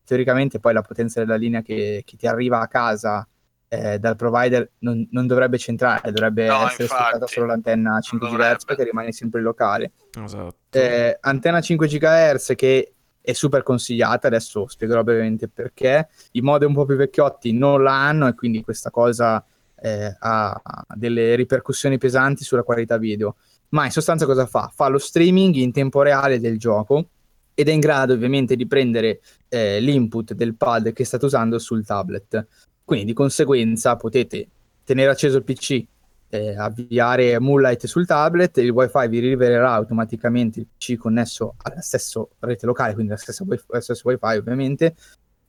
teoricamente poi la potenza della linea che, che ti arriva a casa eh, dal provider non, non dovrebbe centrare, dovrebbe No, essere infatti. sfruttata solo l'antenna 5 GHz perché rimane sempre in locale. Esatto. Eh, antenna 5 GHz che è super consigliata, adesso spiegherò brevemente perché. I modem un po' più vecchiotti non la hanno e quindi questa cosa eh, ha delle ripercussioni pesanti sulla qualità video. Ma in sostanza cosa fa? Fa lo streaming in tempo reale del gioco ed è in grado ovviamente di prendere eh, l'input del pad che state usando sul tablet. Quindi di conseguenza potete tenere acceso il PC, eh, avviare Moonlight sul tablet, il wifi vi rivelerà automaticamente il PC connesso alla stessa rete locale, quindi alla stessa wifi, allo stesso wifi ovviamente,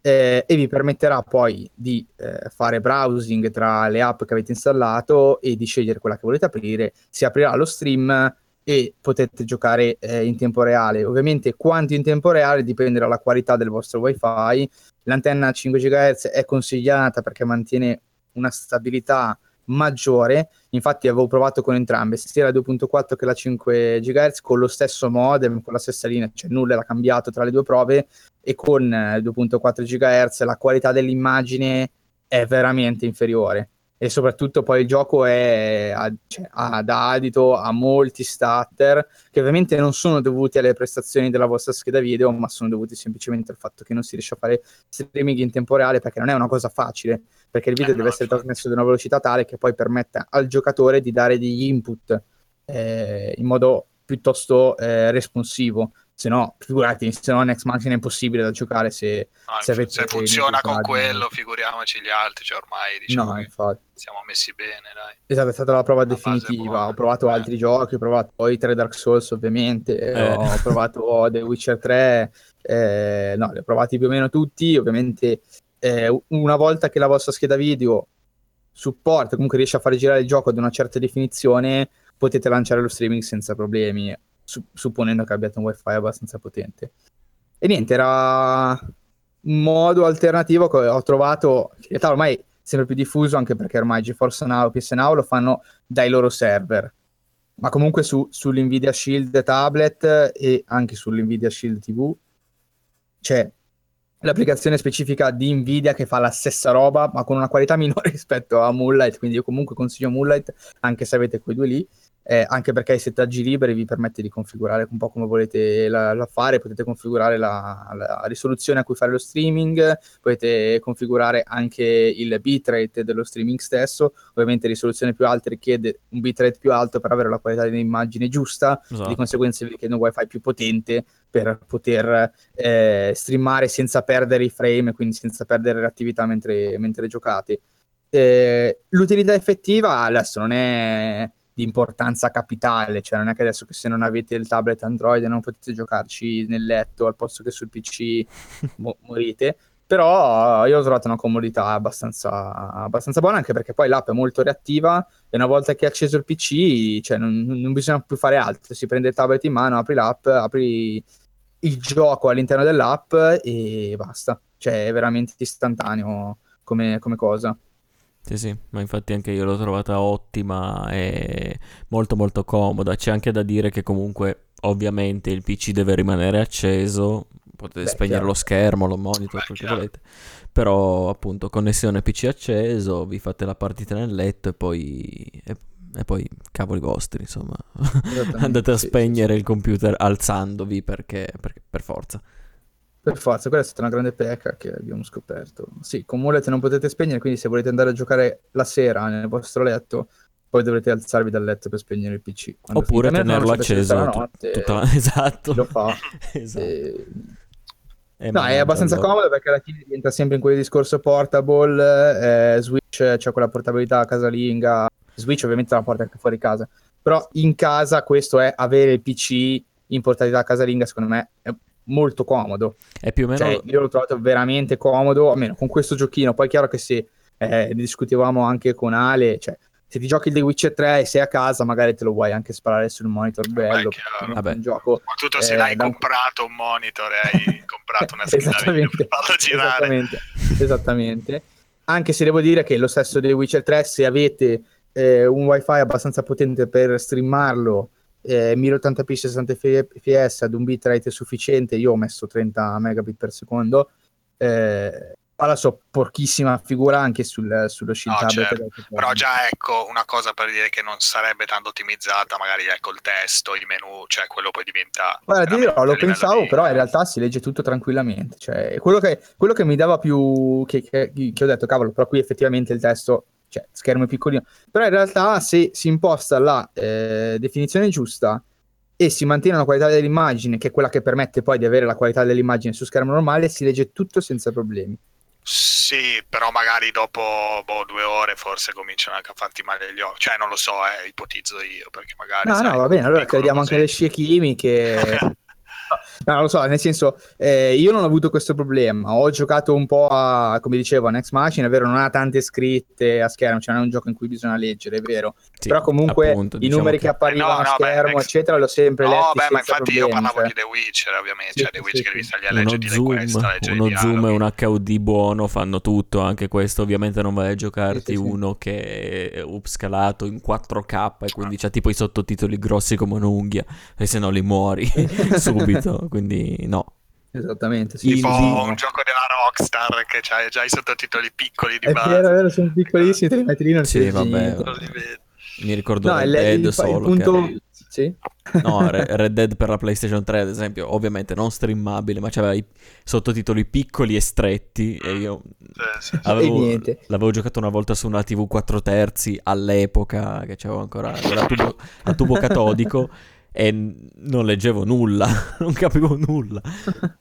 eh, e vi permetterà poi di eh, fare browsing tra le app che avete installato e di scegliere quella che volete aprire, si aprirà lo stream e potete giocare eh, in tempo reale. Ovviamente quanto in tempo reale dipende dalla qualità del vostro wifi. L'antenna 5 GHz è consigliata perché mantiene una stabilità maggiore. Infatti avevo provato con entrambe, sia la 2.4 che la 5 GHz, con lo stesso modem, con la stessa linea, cioè nulla era cambiato tra le due prove e con 2.4 eh, GHz la qualità dell'immagine è veramente inferiore e soprattutto poi il gioco è, cioè, ha da adito a molti starter che ovviamente non sono dovuti alle prestazioni della vostra scheda video ma sono dovuti semplicemente al fatto che non si riesce a fare streaming in tempo reale perché non è una cosa facile perché il video eh, deve no, essere trasmesso ad una velocità tale che poi permetta al giocatore di dare degli input eh, in modo piuttosto eh, responsivo se no, figurati, se no Next Machina è impossibile da giocare se, no, se, se funziona con quello, figuriamoci gli altri, cioè ormai diciamo no, infatti. siamo messi bene, dai. Esatto, è stata la prova la definitiva, ho provato eh. altri giochi, ho provato poi 3 Dark Souls ovviamente, eh. ho provato The Witcher 3, eh, no, li ho provati più o meno tutti, ovviamente eh, una volta che la vostra scheda video supporta, comunque riesce a fare girare il gioco ad una certa definizione, potete lanciare lo streaming senza problemi supponendo che abbiate un wifi abbastanza potente. E niente, era un modo alternativo che ho trovato, in realtà ormai è sempre più diffuso anche perché ormai GeForce Now e PS Now lo fanno dai loro server, ma comunque su, sull'Nvidia Shield tablet e anche sull'Nvidia Shield TV c'è l'applicazione specifica di Nvidia che fa la stessa roba ma con una qualità minore rispetto a Moonlight, quindi io comunque consiglio Moonlight anche se avete quei due lì eh, anche perché i settaggi liberi vi permette di configurare un po' come volete la, la fare, potete configurare la, la, risoluzione a cui fare lo streaming, potete configurare anche il bitrate dello streaming stesso, ovviamente risoluzione più alta richiede un bitrate più alto per avere la qualità dell'immagine giusta, esatto. di conseguenza vi richiede un wifi più potente per poter eh, streamare senza perdere i frame, quindi senza perdere l'attività mentre, mentre giocate. Eh, l'utilità effettiva adesso non è di importanza capitale, cioè non è che adesso che se non avete il tablet Android non potete giocarci nel letto al posto che sul PC mo- morite, però io ho trovato una comodità abbastanza, abbastanza, buona anche perché poi l'app è molto reattiva e una volta che è acceso il PC cioè non, non, bisogna più fare altro, si prende il tablet in mano, apri l'app, apri il gioco all'interno dell'app e basta, cioè è veramente istantaneo come, come cosa. Sì, sì, ma infatti anche io l'ho trovata ottima e molto molto comoda. C'è anche da dire che comunque ovviamente il PC deve rimanere acceso, potete Beh, spegnere chiaro. lo schermo, lo monitor, quel che volete. Però appunto connessione PC acceso, vi fate la partita nel letto e poi e, e poi cavoli vostri, insomma. Andate a spegnere sì, sì. il computer alzandovi perché, perché per forza. Per forza, quella è stata una grande pecca che abbiamo scoperto. Sì, con Mullet non potete spegnere, quindi se volete andare a giocare la sera nel vostro letto, poi dovrete alzarvi dal letto per spegnere il PC. Quando Oppure tenerlo acceso la notte, tutta... esatto. Lo fa. esatto. E... No, è abbastanza allora. comodo perché alla fine diventa sempre in quel discorso portable, eh, Switch c'è cioè quella portabilità casalinga, Switch ovviamente la porta anche fuori casa, però in casa questo è avere il PC in portabilità casalinga, secondo me è molto comodo. È più o meno... Cioè, io l'ho trovato veramente comodo, almeno con questo giochino. Poi è chiaro che se eh, discutevamo anche con Ale, cioè, se ti giochi il The Witcher 3 e sei a casa, magari te lo vuoi anche sparare sul monitor bello. Vabbè, Vabbè. Un gioco, Soprattutto se eh, l'hai da... comprato un monitor e hai comprato una scheda esattamente, per farlo girare. Esattamente, esattamente. Anche se devo dire che lo stesso The Witcher 3, se avete eh, un wifi abbastanza potente per streamarlo eh, 1080p 60 fps ad un bitrate sufficiente, io ho messo 30 megabit per secondo, eh, fa la sua porchissima figura anche sul, sullo Shield no, certo. Però già ecco una cosa per dire che non sarebbe tanto ottimizzata, magari ecco il testo, i menu, cioè quello poi diventa... Guarda, dirò, lo pensavo, di... però in realtà si legge tutto tranquillamente. Cioè, quello, che, quello che mi dava più... Che, che, che ho detto, cavolo, però qui effettivamente il testo cioè schermo piccolino, però in realtà se si imposta la eh, definizione giusta e si mantiene una qualità dell'immagine, che è quella che permette poi di avere la qualità dell'immagine su schermo normale, si legge tutto senza problemi. Sì, però magari dopo boh, due ore forse cominciano anche a farti male gli occhi. Cioè, non lo so, eh, ipotizzo io, perché magari... No, sai, no, va bene, allora crediamo anche alle scie chimiche. No, lo so, nel senso, eh, io non ho avuto questo problema. Ho giocato un po' a, come dicevo, a Next Machine, è vero, non ha tante scritte a schermo, cioè non è un gioco in cui bisogna leggere, è vero. Sì, Però comunque appunto, i diciamo numeri che- che, apparivano Eh, no, no, a beh, schermo, Next- eccetera, l'ho sempre No, letti beh, ma infatti io problemi, parlavo cioè. di The Witcher, ovviamente. Sì, cioè, The Witcher sì, che devi stare a uno leggerti le zoom, quest, a leggere i uno zoom e un HUD buono fanno tutto, anche questo ovviamente non vai a giocarti Sì, sì, sì. uno che è upscalato in 4K e quindi c'ha tipo i sottotitoli grossi come un'unghia e se no li muori subito, quindi no. Esattamente, sì, Tipo sì, un gioco della Rockstar che ha già i sottotitoli piccoli di È base. vero, vero, sono piccolissimi, te li metti lì non Sì, vabbè. vedi. Mi ricordo No, Red il, Dead il- il solo punto... che- Sì? No, Re- Red Dead per la PlayStation 3, ad esempio, ovviamente non streamabile, ma c'aveva i sottotitoli piccoli e stretti e io Sì, sì. avevo, E niente. l'avevo giocato una volta su una TV 4 terzi all'epoca, che c'avevo ancora la tubo, a tubo catodico e non leggevo nulla, non capivo nulla.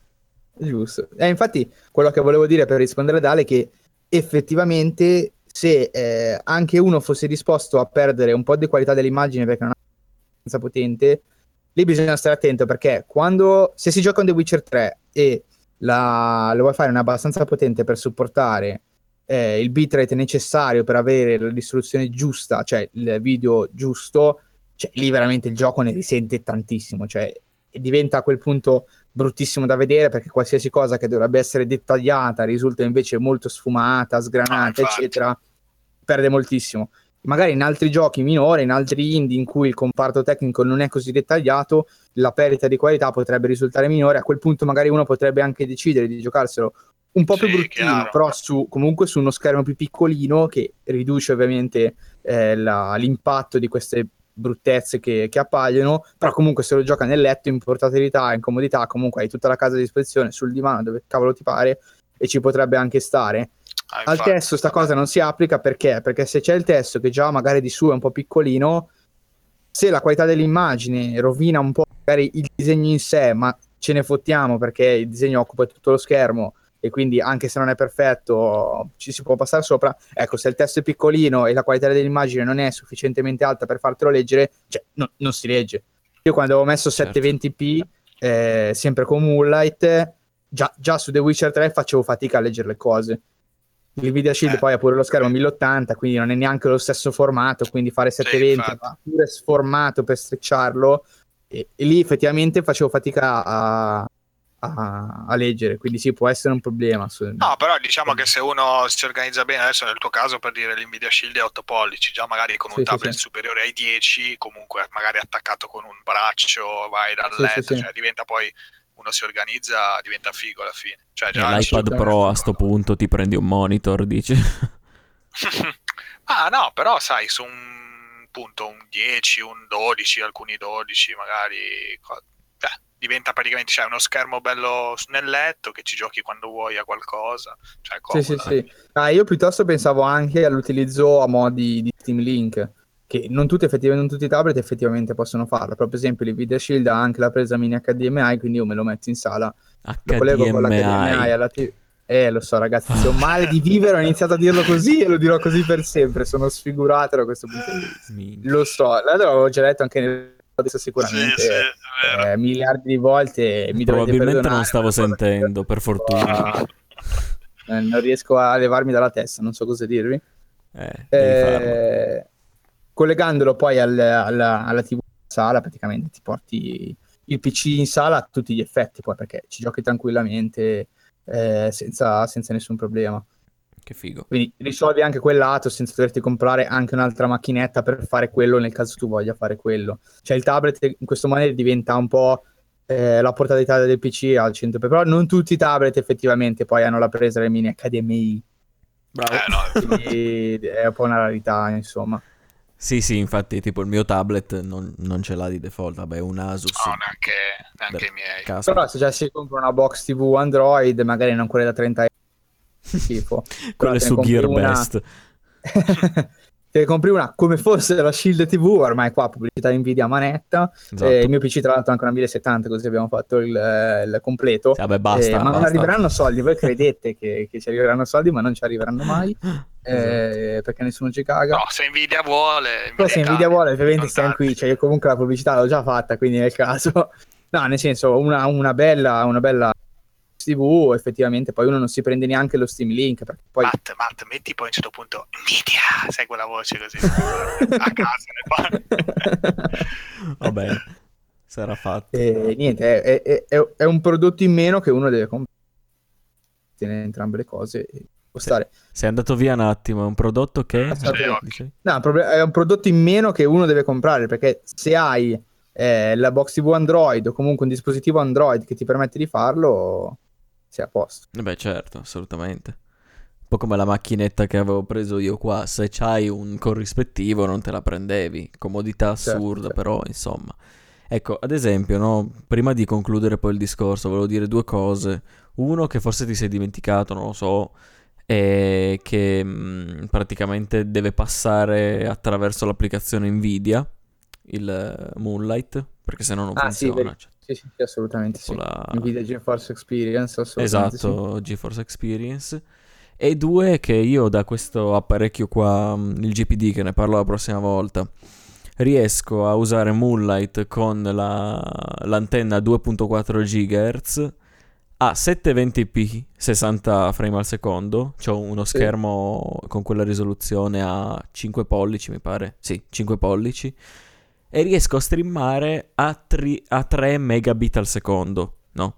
Giusto. E infatti quello che volevo dire per rispondere ad Ale è che effettivamente se eh, anche uno fosse disposto a perdere un po' di qualità dell'immagine perché non è abbastanza potente, lì bisogna stare attento perché quando se si gioca con The Witcher 3 e la, lo wifi non è abbastanza potente per supportare eh, il bitrate necessario per avere la risoluzione giusta, cioè il video giusto, cioè lì veramente il gioco ne risente tantissimo, cioè diventa a quel punto bruttissimo da vedere perché qualsiasi cosa che dovrebbe essere dettagliata risulta invece molto sfumata, Ah, sgranata, infatti. eccetera, perde moltissimo. Magari in altri giochi minori, in altri indie in cui il comparto tecnico non è così dettagliato, la perdita di qualità potrebbe risultare minore. A quel punto magari uno potrebbe anche decidere di giocarselo un po' più Sì, bruttino, chiaro. però su, comunque su uno schermo più piccolino che riduce ovviamente eh, la- l'impatto di queste bruttezze che, che appaiono, però comunque se lo gioca nel letto in portabilità, in comodità, comunque hai tutta la casa a disposizione sul divano dove cavolo ti pare e ci potrebbe anche stare. Ah, Al testo sta cosa non si applica perché? Perché se c'è il testo che già magari di suo è un po' piccolino, se la qualità dell'immagine rovina un po' magari il disegno in sé, ma ce ne fottiamo perché il disegno occupa tutto lo schermo e quindi anche se non è perfetto ci si può passare sopra. Ecco, se il testo è piccolino e la qualità dell'immagine non è sufficientemente alta per fartelo leggere, cioè no- non si legge. Io quando avevo messo Certo. 720p, eh, sempre con Moonlight, già, già su The Witcher 3 facevo fatica a leggere le cose. Il Nvidia Shield Eh. poi ha pure lo schermo 1080, quindi non è neanche lo stesso formato, quindi fare 720 infatti. va pure sformato per strecciarlo e, e lì effettivamente facevo fatica a, a- a leggere, quindi sì, può essere un problema. su- No, però diciamo che se uno si organizza bene, adesso nel tuo caso per dire l'Nvidia Shield è 8 pollici, già magari con un Sì, tablet sì. superiore ai 10, comunque magari attaccato con un braccio, vai dal Sì, letto, sì, sì. cioè diventa poi uno si organizza, diventa figo alla fine. Cioè, E già l'iPad. Pro a sto punto ti prendi un monitor, dici? ah, no, però sai, su un punto un 10, un 12, alcuni 12 magari diventa praticamente cioè, uno schermo bello nel letto che ci giochi quando vuoi a qualcosa. Cioè, Sì, sì, sì. Ah, io piuttosto pensavo anche all'utilizzo a modi di Steam Link, che non tutti, effettivamente, non tutti i tablet effettivamente possono farlo. Per esempio, l'Nvidia Shield ha anche la presa mini HDMI, quindi io me lo metto in sala, lo collego con l'HDMI HDMI. alla TV. Eh, lo so, ragazzi, se ho male di vivere, ho iniziato a dirlo così e lo dirò così per sempre. Sono sfigurato da questo punto di vista. Lo so, l'avevo già letto anche nel adesso sicuramente Sì, sì, eh, miliardi di volte. Mi Probabilmente non stavo sentendo, per fortuna. Eh, non riesco a levarmi dalla testa, non so cosa dirvi. Eh. Eh, collegandolo poi al- alla, alla TV in sala, praticamente ti porti il PC in sala a tutti gli effetti, poi perché ci giochi tranquillamente eh, senza, senza nessun problema. Che figo. Quindi risolvi anche quel lato senza doverti comprare anche un'altra macchinetta per fare quello nel caso tu voglia fare quello. Cioè il tablet in questo modo diventa un po' eh, la portatalità del PC al 100%, però non tutti i tablet effettivamente poi hanno la presa del mini HDMI, Bravo. Eh, no, è un po' una rarità insomma. Sì, sì, infatti, tipo il mio tablet non, non ce l'ha di default. Vabbè, un Asus. no, neanche, neanche i miei. caspita. Però se già si compra una box TV Android, magari non quelle da 30 euro, schifo. Quelle su una- Gearbest. te ne compri una come fosse la Shield TV, ormai qua pubblicità Nvidia a manetta. Esatto. Eh, il mio PC tra l'altro è anche una 1070, così abbiamo fatto il, il completo. Sì, vabbè, basta. Eh, ma non basta. arriveranno soldi, voi credete che, che ci arriveranno soldi, ma non ci arriveranno mai, eh, perché nessuno ci caga. No, se Nvidia vuole... Però se Nvidia vuole, ovviamente non stiamo qui, cioè io comunque la pubblicità l'ho già fatta, quindi nel caso No, nel senso, una, una bella, una bella TV, effettivamente poi uno non si prende neanche lo Steam Link. Perché poi... Matt, Matt, metti poi a un certo punto Nvidia, sai quella voce così a casa. Va bene, sarà fatto. E niente, è, è, è, è, un prodotto in meno che uno deve comprare. Tiene entrambe le cose e può stare. Sei andato via un attimo, è un prodotto che... No, è un prodotto in meno che uno deve comprare perché se hai eh, la box TV Android o comunque un dispositivo Android che ti permette di farlo sei a posto. Beh, certo, assolutamente. Un po' come la macchinetta che avevo preso io qua, se c'hai un corrispettivo non te la prendevi. Comodità certo, assurda, certo, certo. però insomma. Ecco, ad esempio, no, prima di concludere poi il discorso, volevo dire due cose. Uno che forse ti sei dimenticato, non lo so, è che mh, mm, praticamente deve passare attraverso l'applicazione Nvidia, il Moonlight, perché se no non ah, funziona. Sì, sì, sì, sì, assolutamente sì. La... Nvidia GeForce Experience, Esatto, sì. GeForce Experience. E due, che io da questo apparecchio qua, mm, il GPD, che ne parlo la prossima volta, riesco a usare Moonlight con la, l'antenna 2.4 GHz a 720p 60 frame al secondo. Ho uno sì. schermo con quella risoluzione a 5 pollici, mi pare. Sì, 5 pollici e riesco a streamare a, tri- a 3 megabit al secondo, no?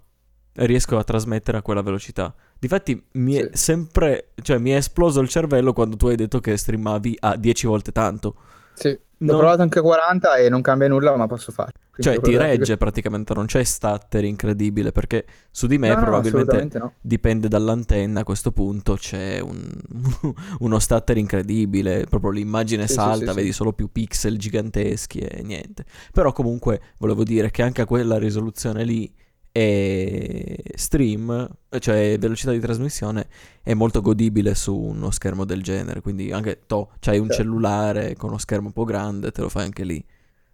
E riesco a trasmettere a quella velocità. Difatti mi è sempre, cioè mi è esploso il cervello quando tu hai detto che streamavi a 10 volte tanto. Sì. L'ho non... provato anche a 40 e non cambia nulla, ma posso fare. Cioè ti regge che... praticamente, non c'è stutter incredibile, perché su di me no, probabilmente no, dipende dall'antenna, a questo punto c'è un... uno stutter incredibile, proprio l'immagine sì, salta, sì, sì, vedi solo più pixel giganteschi e niente. Però comunque volevo dire che anche a quella risoluzione lì e stream, cioè velocità di trasmissione, è molto godibile su uno schermo del genere. Quindi anche to, c'hai un certo. cellulare con uno schermo un po' grande, te lo fai anche lì,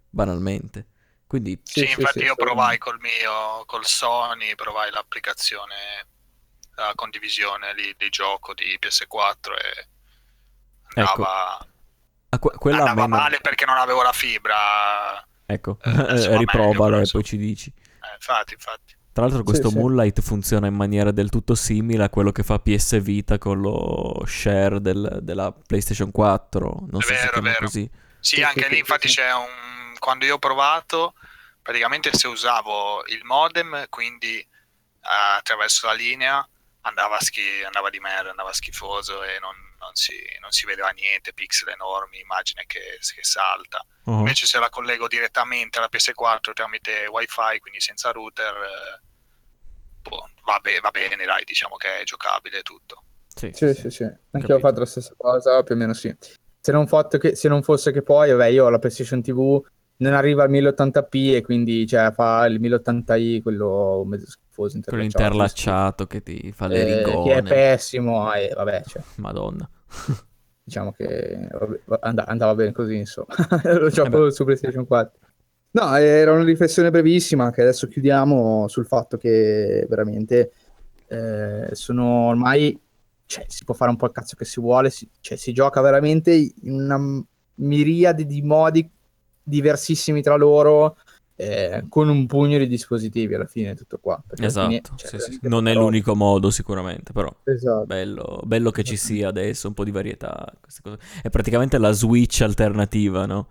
banalmente. Quindi, sì, sì infatti sì, io provai col mio, col Sony, provai l'applicazione, la condivisione lì di gioco di PS4 e andava, ecco. Ah, que- andava meno... male perché non avevo la fibra. Ecco, eh, riprovalo e poi ci dici infatti, infatti. Tra l'altro questo sì, Moonlight sì. funziona in maniera del tutto simile a quello che fa PS Vita con lo share del, della PlayStation 4, non è so vero, se chiama così. Sì, anche lì infatti c'è un... quando io ho provato, praticamente se usavo il modem, quindi uh, attraverso la linea, andava, schi- andava di merda, andava schifoso e non, si, non si vedeva niente, pixel enormi, immagine che, che salta. Uh-huh. Invece se la collego direttamente alla PS4 tramite wifi, quindi senza router, eh, boh, va, be- va, bene, dai, diciamo che è giocabile tutto. Sì, sì, sì, sì. Anche io ho fatto la stessa cosa, più o meno sì. Se non, che, se non fosse che poi, vabbè, io ho la PlayStation TV non arriva al 1080p e quindi cioè, fa il 1080i, quello mezzo schifoso. Quello interlacciato che ti fa le eh, rigone. Che è pessimo, e vabbè. Cioè. Madonna diciamo che and- andava bene così, insomma. Lo gioco eh su PlayStation 4. No, era una riflessione brevissima che adesso chiudiamo sul fatto che veramente eh, sono ormai, cioè, si può fare un po' il cazzo che si vuole, si, cioè, si gioca veramente in una miriade di modi diversissimi tra loro eh, con un pugno di dispositivi alla fine tutto qua. Esatto, fine, cioè, sì, sì. non è l'unico modo sicuramente, però esatto. bello, bello, che ci sia adesso un po' di varietà. È praticamente la Switch alternativa, no?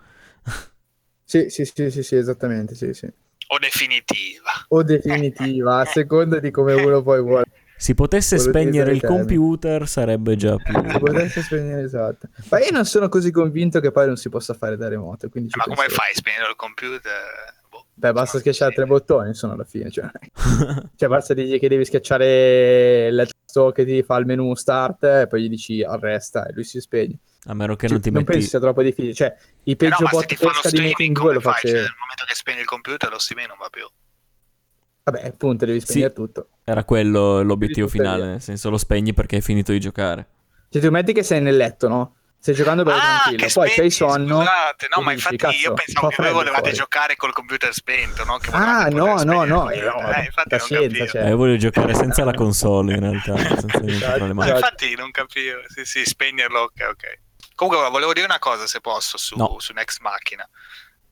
sì, sì, sì, sì, sì, esattamente, sì, sì. O definitiva. O definitiva, a seconda di come uno poi vuole. Si potesse spegnere il computer sarebbe già più... Si potesse spegnere, esatto. Ma io non sono così convinto che poi non si possa fare da remoto. Ma come fai a spegnere il computer? Beh, basta schiacciare tre bottoni, insomma, alla fine. Cioè, cioè basta dirgli che devi schiacciare il tasto che ti fa il menu start e poi gli dici arresta e lui si spegne. A meno che non cioè, ti metti... Non pensi sia troppo difficile. Cioè, i peggio eh no, pesca di 2 lo faccio... Cioè, nel momento che spegni il computer lo streaming non va più. Vabbè, appunto, devi spegnere sì, tutto. Era quello l'obiettivo finale, nel senso lo spegni perché hai finito di giocare. Cioè, tu metti che sei nel letto, no? Stai giocando bello ah, tranquillo, poi c'hai sonno. Scusate, no, ma infatti dici, io pensavo che voi volevate poi. giocare col computer spento, no? Che ah, no, no, no, eh, no, eh, infatti non scienza, cioè. eh, io voglio giocare senza la console in realtà, senza le mani. infatti non capivo, sì, sì, spegnerlo, ok, ok. Comunque volevo dire una cosa se posso su, no. su Next Machina.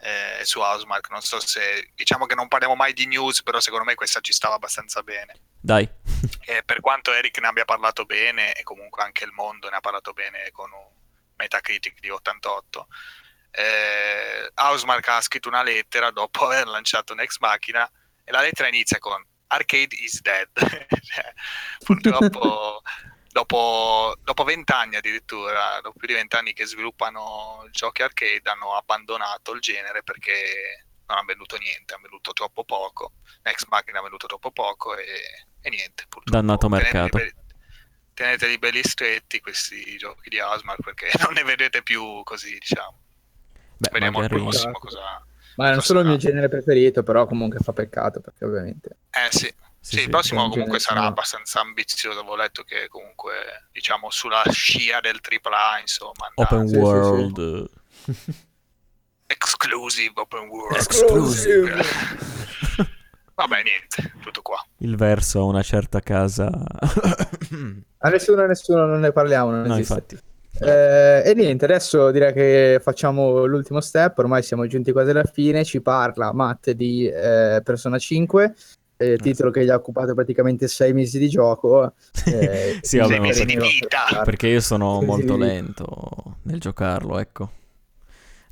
eh, su Housemark. Non so se diciamo che non parliamo mai di news, però secondo me questa ci stava abbastanza bene. Dai. E per quanto Eric ne abbia parlato bene, e comunque anche il mondo ne ha parlato bene con un Metacritic di 88, eh, Housemark ha scritto una lettera dopo aver lanciato Next Machina e la lettera inizia con Arcade is dead. cioè, purtroppo dopo, dopo 20 anni addirittura, dopo più di 20 anni che sviluppano giochi arcade, hanno abbandonato il genere perché non hanno venduto niente, hanno venduto troppo poco. Next Machina ha venduto troppo poco e, e niente. Dannato mercato. Teneteli, teneteli belli stretti questi giochi di Asmar perché non ne vedete più così, diciamo. Beh, Vediamo il prossimo cosa... Ma non solo il mio genere preferito, però comunque fa peccato perché ovviamente... Eh sì, Sì, sì, sì, il prossimo un comunque sarà no. abbastanza ambizioso. Avevo letto che comunque, diciamo, sulla scia del AAA, insomma, andrà- Open Sì, sì, sì. world. exclusive open world. Exclusive. Vabbè, niente, tutto qua. Il verso a una certa casa. A nessuno, a nessuno non ne parliamo, non no, esiste. infatti. Eh, e niente, adesso direi che facciamo l'ultimo step, ormai siamo giunti quasi alla fine, ci parla Matt di eh, Persona 5, eh, titolo che gli ha occupato praticamente sei mesi di gioco. eh, Sì, vabbè, Sei mesi di perché- vita. Perché io sono molto lento nel giocarlo, ecco.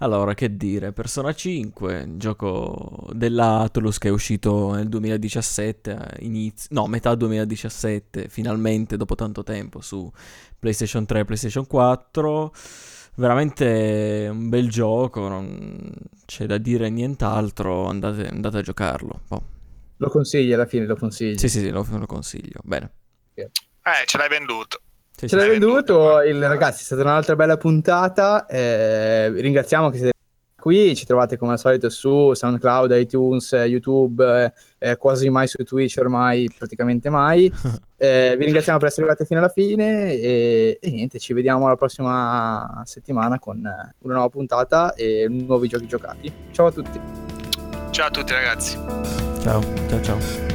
Allora, che dire, Persona 5, gioco dell'Atlus che è uscito nel 2017, a inizio, no, metà 2017, finalmente dopo tanto tempo su PlayStation 3 e PlayStation 4. Veramente un bel gioco, non c'è da dire nient'altro, andate, andate a giocarlo. Boh. Lo consigli alla fine, lo consigli. Sì, sì, sì, lo, lo consiglio. Bene. Eh, ce l'hai venduto. Sì, Ce sì. l'hai L'hai venduto, venduto. il, ragazzi, è stata un'altra bella puntata. eh, ringraziamo che siete qui. Ci trovate come al solito su SoundCloud, iTunes, YouTube, eh, eh, quasi mai su Twitch, ormai praticamente mai. Eh, vi ringraziamo per essere arrivati fino alla fine. E, e niente, ci vediamo la prossima settimana con una nuova puntata e nuovi giochi giocati. Ciao a tutti. Ciao a tutti, ragazzi. Ciao, ciao, ciao.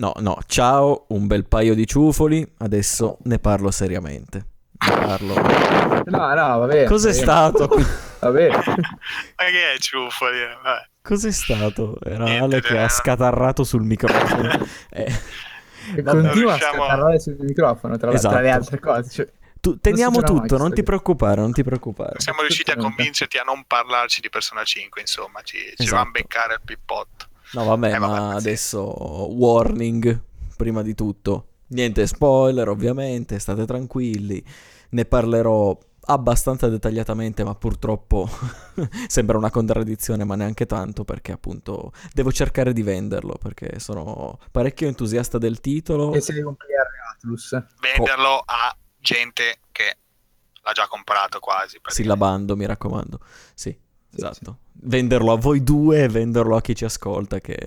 No, no, ciao, un bel paio di ciufoli, adesso ne parlo seriamente. Ne parlo. No, no, va bene. Cos'è va bene, stato? Va bene. Ma che è ciuffoli? Vabbè. Cos'è stato? Era Niente, Ale che eh. ha scatarrato sul microfono. Eh, E Vabbè. continua Riusciamo a parlare sul microfono tra, tra le Esatto. altre cose. Cioè, tu- teniamo mai tutto, non ti preoccupare, non ti preoccupare. Siamo riusciti a convincerti a non parlarci di Persona 5, insomma, ci, ci Esatto. va a beccare il pippotto. No, vabbè, Eh, vabbè, ma sì. adesso warning, prima di tutto. Niente spoiler, ovviamente, state tranquilli. Ne parlerò abbastanza dettagliatamente, ma purtroppo sembra una contraddizione, ma neanche tanto, perché appunto devo cercare di venderlo, perché sono parecchio entusiasta del titolo. E sei un player Atlus. Venderlo a gente che l'ha già comprato quasi. perché- Sillabando, mi raccomando. Sì, Sì, esatto. Venderlo a voi due e venderlo a chi ci ascolta, che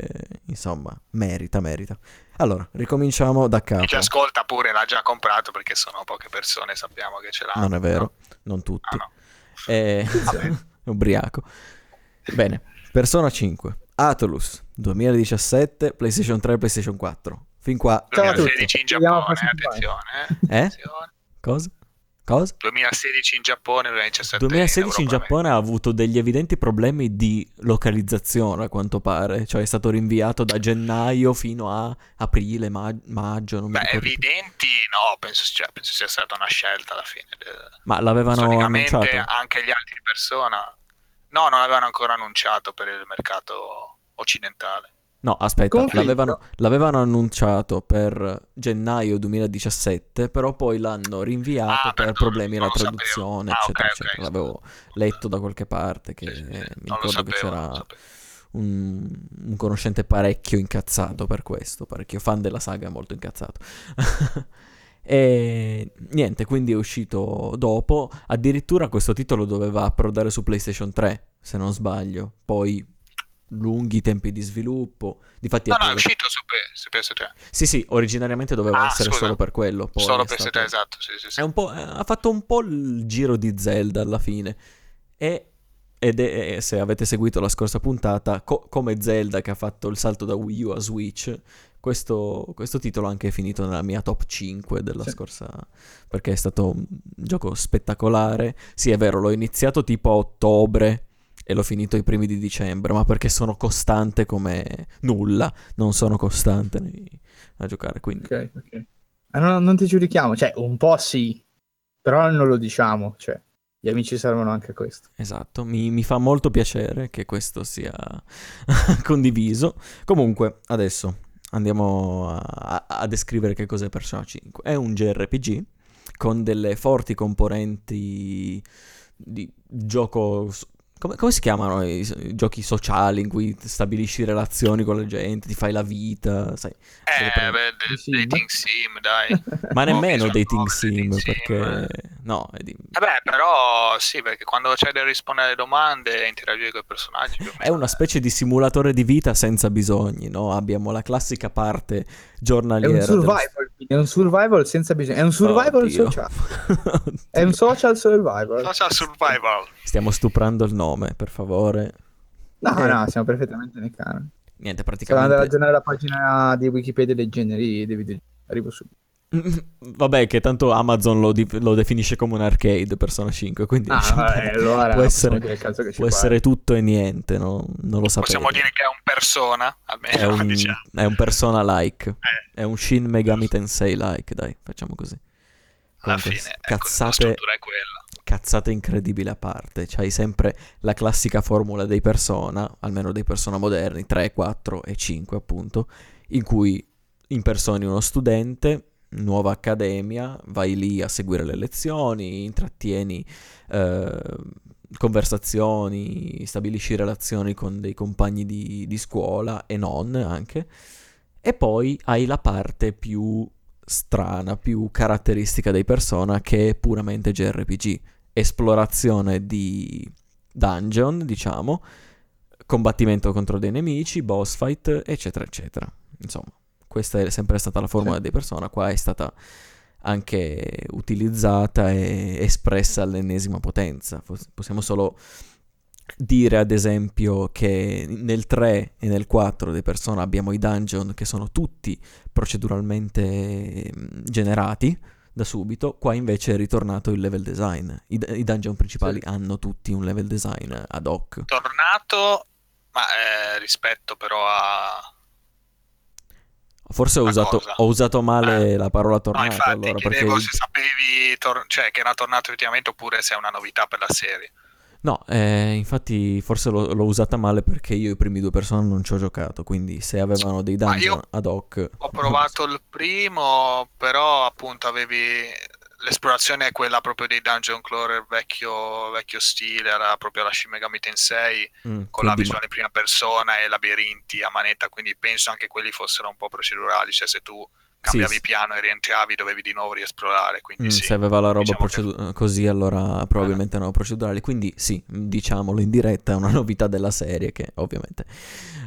insomma merita, merita. Allora, ricominciamo da capo. Chi ci ascolta pure l'ha già comprato perché sono poche persone, sappiamo che ce l'hanno. Non è vero, no? non tutti. Ah, no. È ubriaco. Bene, Persona 5, Atlus, 2017, PlayStation 3, PlayStation 4. Fin qua. Ciao a tutti. 2016 in Giappone, eh, attenzione. Eh? Eh? Attenzione. Cosa? Cosa? 2016 in Giappone, 2017 2016 in Europa, Giappone ha avuto degli evidenti problemi di localizzazione, a quanto pare. Cioè è stato rinviato da gennaio fino a aprile, ma- maggio, non Beh, evidenti no, penso, cioè, penso sia stata una scelta alla fine. Ma l'avevano annunciato? anche gli altri persona... No, non l'avevano ancora annunciato per il mercato occidentale. No, aspetta, Conflitto. l'avevano, l'avevano annunciato per gennaio 2017, però poi l'hanno rinviato Ah, per problemi alla traduzione, Ah, eccetera, ok, eccetera. ok. L'avevo letto da qualche parte che Sì, sì, sì. mi ricordo che sapevo, non c'era un, un conoscente parecchio incazzato per questo, parecchio fan della saga molto incazzato. e niente, quindi è uscito dopo. Addirittura questo titolo doveva approdare su PlayStation 3, se non sbaglio. Poi lunghi tempi di sviluppo. Difatti No, no, è uscito su, P- su PS3. Sì, sì, originariamente doveva Ah, essere scusa. solo per quello. Poi Solo è PS3, stato- esatto. Sì, sì, sì. è un po', eh, ha fatto un po' il giro di Zelda alla fine. E, ed è, se avete seguito la scorsa puntata, co- come Zelda che ha fatto il salto da Wii U a Switch, questo, questo titolo anche è finito nella mia top 5 della Sì. scorsa, perché è stato un gioco spettacolare. Sì, è vero, l'ho iniziato tipo a ottobre e l'ho finito i primi di dicembre, ma perché sono costante come nulla, non sono costante nei- a giocare, quindi... Ok, ok. Eh, non, non ti giudichiamo, cioè un po' sì, però non lo diciamo, cioè gli amici servono anche a questo. Esatto, mi, mi fa molto piacere che questo sia condiviso. Comunque, adesso andiamo a, a- a descrivere che cos'è Persona 5. È un JRPG con delle forti componenti di gioco... Come, come si chiamano i, i giochi sociali in cui stabilisci relazioni con la gente, ti fai la vita, sai? Eh, pre- beh, sim? dating sim, dai. Ma nemmeno dating sim, dating sim, perché... No, è di- Vabbè, però sì, perché quando c'è da rispondere alle domande e interagire con i personaggi... È una specie di simulatore di vita senza bisogni, no? Abbiamo la classica parte È giornaliera. un del- survival, quindi, è un survival senza bisogno, è un survival Oddio. social. È un social survival. Social survival. Stiamo stuprando il nome, per favore. No, Eh. no, siamo perfettamente nei canoni. Niente, Se vuoi andare a praticamente... aggiornare la pagina di Wikipedia dei generi dei videogiochi, arrivo subito. Vabbè, che tanto Amazon lo, di- lo definisce come un arcade Persona 5, quindi Ah, lasciamo vabbè, allora può essere, può essere tutto e niente, no? non lo sapete. Possiamo dire che è un persona, È almeno un, diciamo. è un Persona-like, Eh, è un Shin Megami Tensei-like, dai, facciamo così. alla Comunque, fine, ecco, la cazzate, struttura è quella. cazzate incredibili a parte. C'hai sempre la classica formula dei persona, almeno dei persona moderni, 3, 4 e 5 appunto, in cui impersoni uno studente, nuova accademia, vai lì a seguire le lezioni, intrattieni eh, conversazioni, stabilisci relazioni con dei compagni di, di scuola e non anche, e poi hai la parte più strana, più caratteristica dei persona che è puramente JRPG, esplorazione di dungeon, diciamo, combattimento contro dei nemici, boss fight, eccetera, eccetera. Insomma, questa è sempre stata la formula Sì. dei persona, qua è stata anche utilizzata e espressa all'ennesima potenza. Possiamo solo dire ad esempio che nel 3 e nel 4 dei persona abbiamo i dungeon che sono tutti proceduralmente mm, generati da subito, qua invece è ritornato il level design. I, i dungeon principali Sì. hanno tutti un level design ad hoc. Tornato, ma eh, rispetto però a... Forse ho usato, ho usato male Eh. la parola No, tornato infatti, allora perché chiedevo il- se sapevi tor- cioè, che era tornato effettivamente oppure se è una novità per la serie. No, eh, infatti forse l'ho, l'ho usata male perché io i primi due persone non ci ho giocato, quindi se avevano dei io ad hoc... Ho provato il primo, però appunto avevi l'esplorazione è quella proprio dei dungeon crawler vecchio, vecchio stile, era proprio la Shin Megami Tensei Mm, con la visuale in prima persona e labirinti a manetta, quindi penso anche quelli fossero un po' procedurali, cioè se tu cambiavi sì. piano e rientravi dovevi di nuovo riesplorare, quindi Mm, sì. Se aveva la roba diciamo che- procedu- così, allora probabilmente erano procedurali. Quindi sì, diciamolo in diretta, è una novità della serie che ovviamente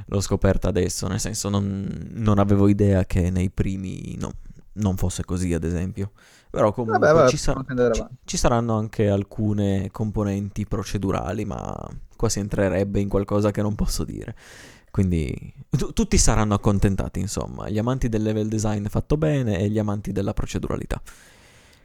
l'ho scoperta adesso, nel senso non, non avevo idea che nei primi no, non fosse così, ad esempio. Però comunque Vabbè, vabbè, ci, sa- possiamo anche andare ci- ci saranno anche alcune componenti procedurali, ma qua si entrerebbe in qualcosa che non posso dire. Quindi tu- tutti saranno accontentati, insomma, gli amanti del level design fatto bene e gli amanti della proceduralità.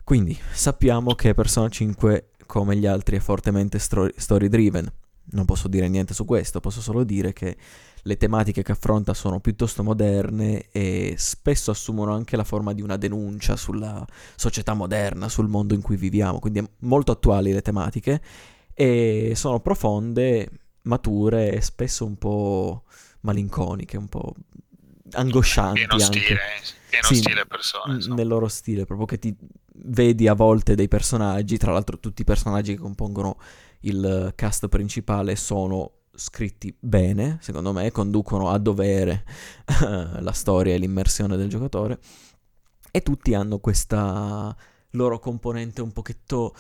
Quindi sappiamo che Persona 5, come gli altri, è fortemente story driven. Non posso dire niente su questo, posso solo dire che le tematiche che affronta sono piuttosto moderne e spesso assumono anche la forma di una denuncia sulla società moderna, sul mondo in cui viviamo, quindi è molto attuali le tematiche e sono profonde, mature e spesso un po' malinconiche, un po' angoscianti pieno anche stile, pieno Sì, stile persone. insomma. nel loro stile, proprio che ti vedi a volte dei personaggi, tra l'altro tutti i personaggi che compongono il cast principale sono scritti bene, secondo me, conducono a dovere la storia e l'immersione del giocatore e tutti hanno questa loro componente un pochetto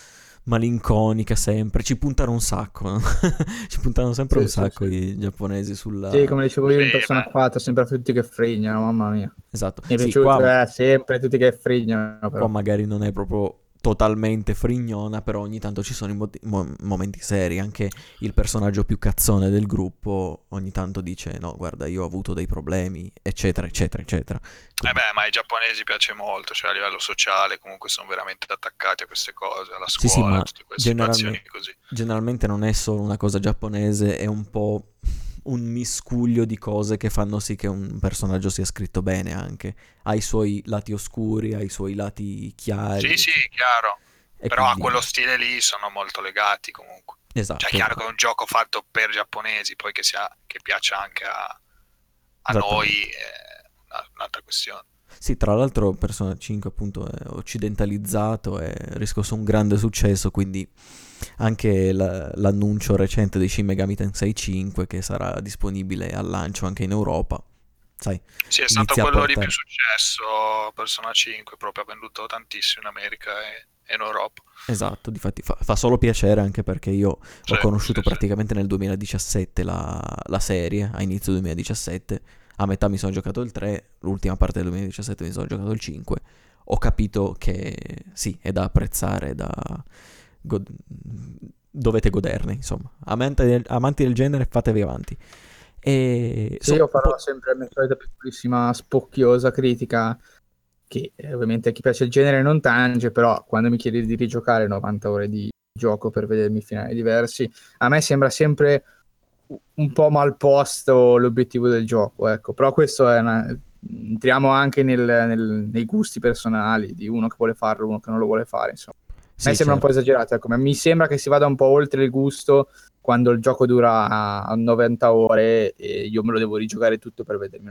malinconica sempre, ci puntano un sacco, no? ci puntano sempre Sì, un sì, sacco sì. i giapponesi sulla... Sì, come dicevo io in Persona beh. 4, sempre tutti che frignano, mamma mia. Esatto, Mi è Sì, piaciuto, qua- eh, sempre tutti che frignano, Qua però. magari non è proprio totalmente frignona, però ogni tanto ci sono i mo- mo- momenti seri, anche il personaggio più cazzone del gruppo ogni tanto dice no, guarda, io ho avuto dei problemi, eccetera, eccetera, eccetera. Eh beh, ma ai giapponesi piace molto, cioè a livello sociale comunque sono veramente attaccati a queste cose, alla Sì, scuola, sì, ma tutte queste situazioni generalmente, generalmente non è solo una cosa giapponese, è un po' un miscuglio di cose che fanno sì che un personaggio sia scritto bene anche. Ha i suoi lati oscuri, ha i suoi lati chiari. Sì, sì, chiaro. E Però a quindi- quello stile lì sono molto legati comunque. Esatto. Cioè è chiaro che è un gioco fatto per giapponesi, poi che, sia, che piaccia anche a, a noi è una- un'altra questione. Sì, tra l'altro Persona 5 appunto è occidentalizzato e riscosso un grande successo, quindi anche la- l'annuncio recente di Shin Megami Tensei 5 che sarà disponibile al lancio anche in Europa. Sai, Sì, è stato quello di più successo, Persona 5, proprio ha venduto tantissimo in America e, e in Europa. esatto, difatti fa, fa solo piacere anche perché io Sì, ho conosciuto sì, sì. praticamente nel 2017 la, la serie, a inizio 2017, a metà mi sono giocato il 3, l'ultima parte del 2017 mi sono giocato il 5, ho capito che sì, è da apprezzare, è da... god- dovete goderne, insomma. Amanti del, amanti del genere, fatevi avanti. E Sì, so- io farò po- sempre la mia solita piccolissima spocchiosa critica che eh, ovviamente a chi piace il genere non tange, però quando mi chiedi di rigiocare 90 ore di gioco per vedermi finali diversi, a me sembra sempre un po' mal posto l'obiettivo del gioco, ecco, però questo è una... entriamo anche nel- nel- nei gusti personali di uno che vuole farlo, uno che non lo vuole fare, insomma. Sì, A me sembra certo. un po' esagerato, ecco, mi sembra che si vada un po' oltre il gusto quando il gioco dura a 90 ore e io me lo devo rigiocare tutto per vedermi.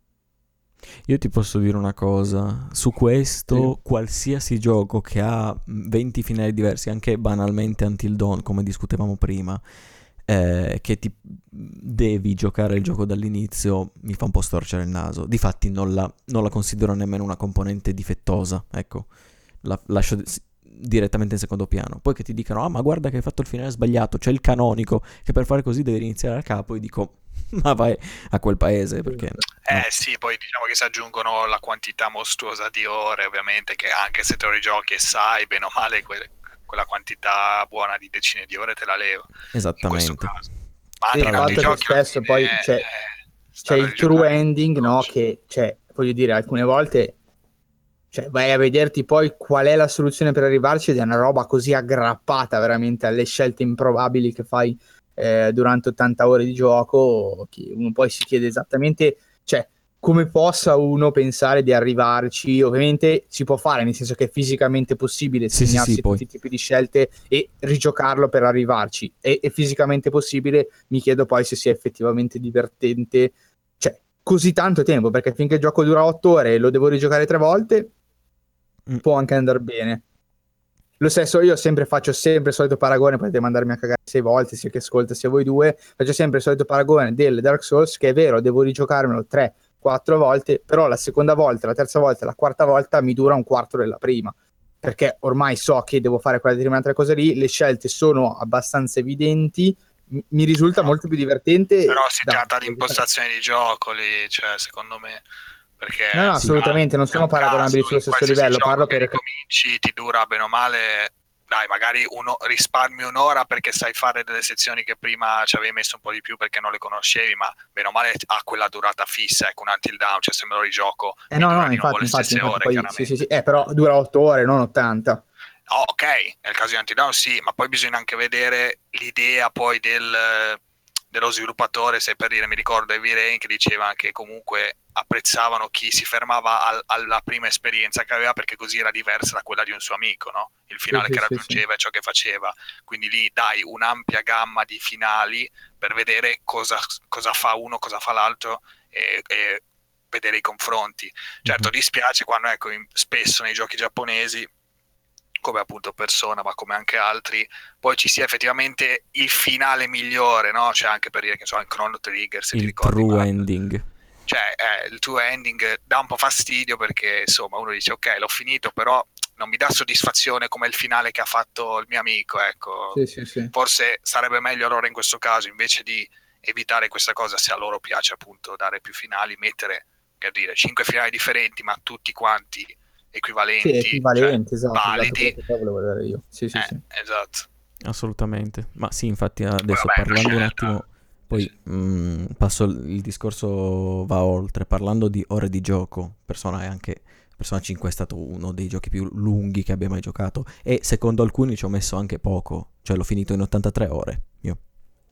Io ti posso dire una cosa, su questo qualsiasi gioco che ha 20 finali diversi, anche banalmente Until Dawn, come discutevamo prima, eh, che ti devi giocare il gioco dall'inizio, mi fa un po' storcere il naso. Difatti non la, non la considero nemmeno una componente difettosa, ecco, la lascio direttamente in secondo piano. Poi che ti dicano, ah ma guarda che hai fatto il finale sbagliato, c'è il canonico, che per fare così devi iniziare da capo, e dico, ma vai a quel paese, perché... Eh no. sì, poi diciamo che si aggiungono la quantità mostruosa di ore, ovviamente, che anche se te lo rigiochi e sai, bene o male, que- quella quantità buona di decine di ore te la leva. In questo Esattamente. caso. Ma Sì, anche che spesso poi c'è- eh, C'è il true ending, no? Che, cioè, voglio dire, alcune volte cioè, vai a vederti poi qual è la soluzione per arrivarci ed è una roba così aggrappata veramente alle scelte improbabili che fai eh, durante 80 ore di gioco che uno poi si chiede esattamente, cioè, come possa uno pensare di arrivarci. Ovviamente si può fare, nel senso che è fisicamente possibile Sì, sì, segnarsi sì, poi. tutti i tipi di scelte e rigiocarlo per arrivarci. È, è fisicamente possibile, mi chiedo poi se sia effettivamente divertente, cioè, così tanto tempo, perché finché il gioco dura 8 ore e lo devo rigiocare tre volte, Mm. può anche andare bene. Lo stesso, io sempre faccio sempre il solito paragone, potete mandarmi a cagare sei volte, sia che ascolta sia voi due, faccio sempre il solito paragone del Dark Souls, che è vero, devo rigiocarmelo tre, quattro volte, però la seconda volta, la terza volta, la quarta volta mi dura un quarto della prima, perché ormai so che devo fare quella determinata cosa lì, le scelte sono abbastanza evidenti, mi- risulta molto più divertente. Però si da- tratta di impostazione di gioco lì, cioè, secondo me. Perché No, no, assolutamente, non sono paragonabili sullo stesso livello, parlo per... ricominci, ti dura bene o male, dai, magari uno, risparmi un'ora perché sai fare delle sezioni che prima ci avevi messo un po' di più perché non le conoscevi, ma bene o male ha quella durata fissa, ecco, un until down, cioè se me lo rigioco, Eh no, no, infatti, infatti, infatti ore, poi, sì, sì, sì, eh, però dura 8 ore, non 80. Oh, ok, nel caso di Until Dawn sì, ma poi bisogna anche vedere l'idea poi del, dello sviluppatore, se per dire mi ricordo Heavy Rain che diceva che comunque apprezzavano chi si fermava al- alla prima esperienza che aveva perché così era diversa da quella di un suo amico, no? Il finale sì, che sì, raggiungeva e ciò che faceva. Quindi lì dai un'ampia gamma di finali per vedere cosa, cosa fa uno, cosa fa l'altro e, e vedere i confronti. Certo, Mhm. dispiace quando ecco, in- spesso nei giochi giapponesi come appunto Persona, ma come anche altri, poi ci sia effettivamente il finale migliore, no? Cioè anche per dire che so, il Chrono Trigger, se ti Il ricordi, true ma- ending. Cioè eh, il tuo ending dà un po' fastidio perché insomma uno dice ok l'ho finito però non mi dà soddisfazione come il finale che ha fatto il mio amico ecco Sì, sì, sì. forse sarebbe meglio allora in questo caso invece di evitare questa cosa se a loro piace appunto dare più finali mettere per dire cinque finali differenti ma tutti quanti equivalenti, Sì, equivalenti, cioè, esatto. validi. esatto, Eh, sì. esatto. Assolutamente. Ma sì, infatti adesso vabbè, parlando un scelta. attimo, poi Sì. mh, passo il discorso va oltre, parlando di ore di gioco, Persona è anche Persona 5 è stato uno dei giochi più lunghi che abbia mai giocato e secondo alcuni ci ho messo anche poco, cioè l'ho finito in 83 ore io.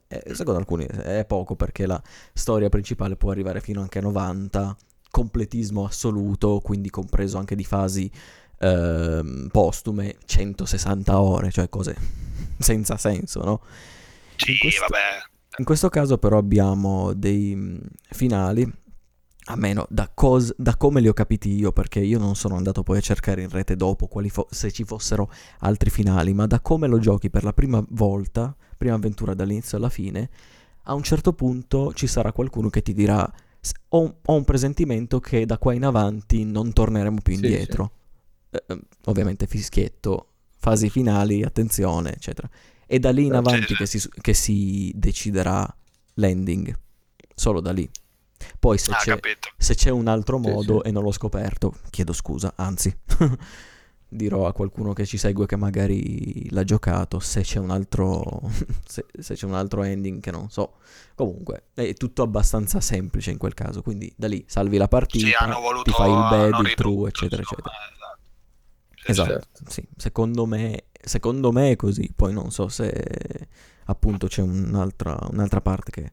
E secondo alcuni è poco perché la storia principale può arrivare fino anche a 90, completismo assoluto, quindi compreso anche di fasi ehm, postume, 160 ore, cioè cose senza senso, no? Sì, questo- vabbè. In questo caso però abbiamo dei mh, finali, almeno da, cos- da come li ho capiti io, perché io non sono andato poi a cercare in rete dopo quali fo- se ci fossero altri finali, ma da come lo giochi per la prima volta, prima avventura dall'inizio alla fine, a un certo punto ci sarà qualcuno che ti dirà "S- ho, un- ho un presentimento che da qua in avanti non torneremo più Sì, indietro. Eh, eh, ovviamente fischietto, fasi finali, attenzione, eccetera. E da lì in Sì, avanti sì. che si, che si deciderà l'ending. Solo da lì. Poi se, Ah, c'è, se c'è un altro Sì, modo sì. e non l'ho scoperto, chiedo scusa, anzi, dirò a qualcuno che ci segue che magari l'ha giocato, se c'è un altro, se, se c'è un altro ending che non so. Comunque, è tutto abbastanza semplice in quel caso, quindi da lì salvi la Sì, partita, hanno voluto ti fai il bad, il true, eccetera, insomma, eccetera. Esatto. Sì, Esatto, certo. sì, secondo me, secondo me è così, poi non so se appunto c'è un'altra, un'altra parte che,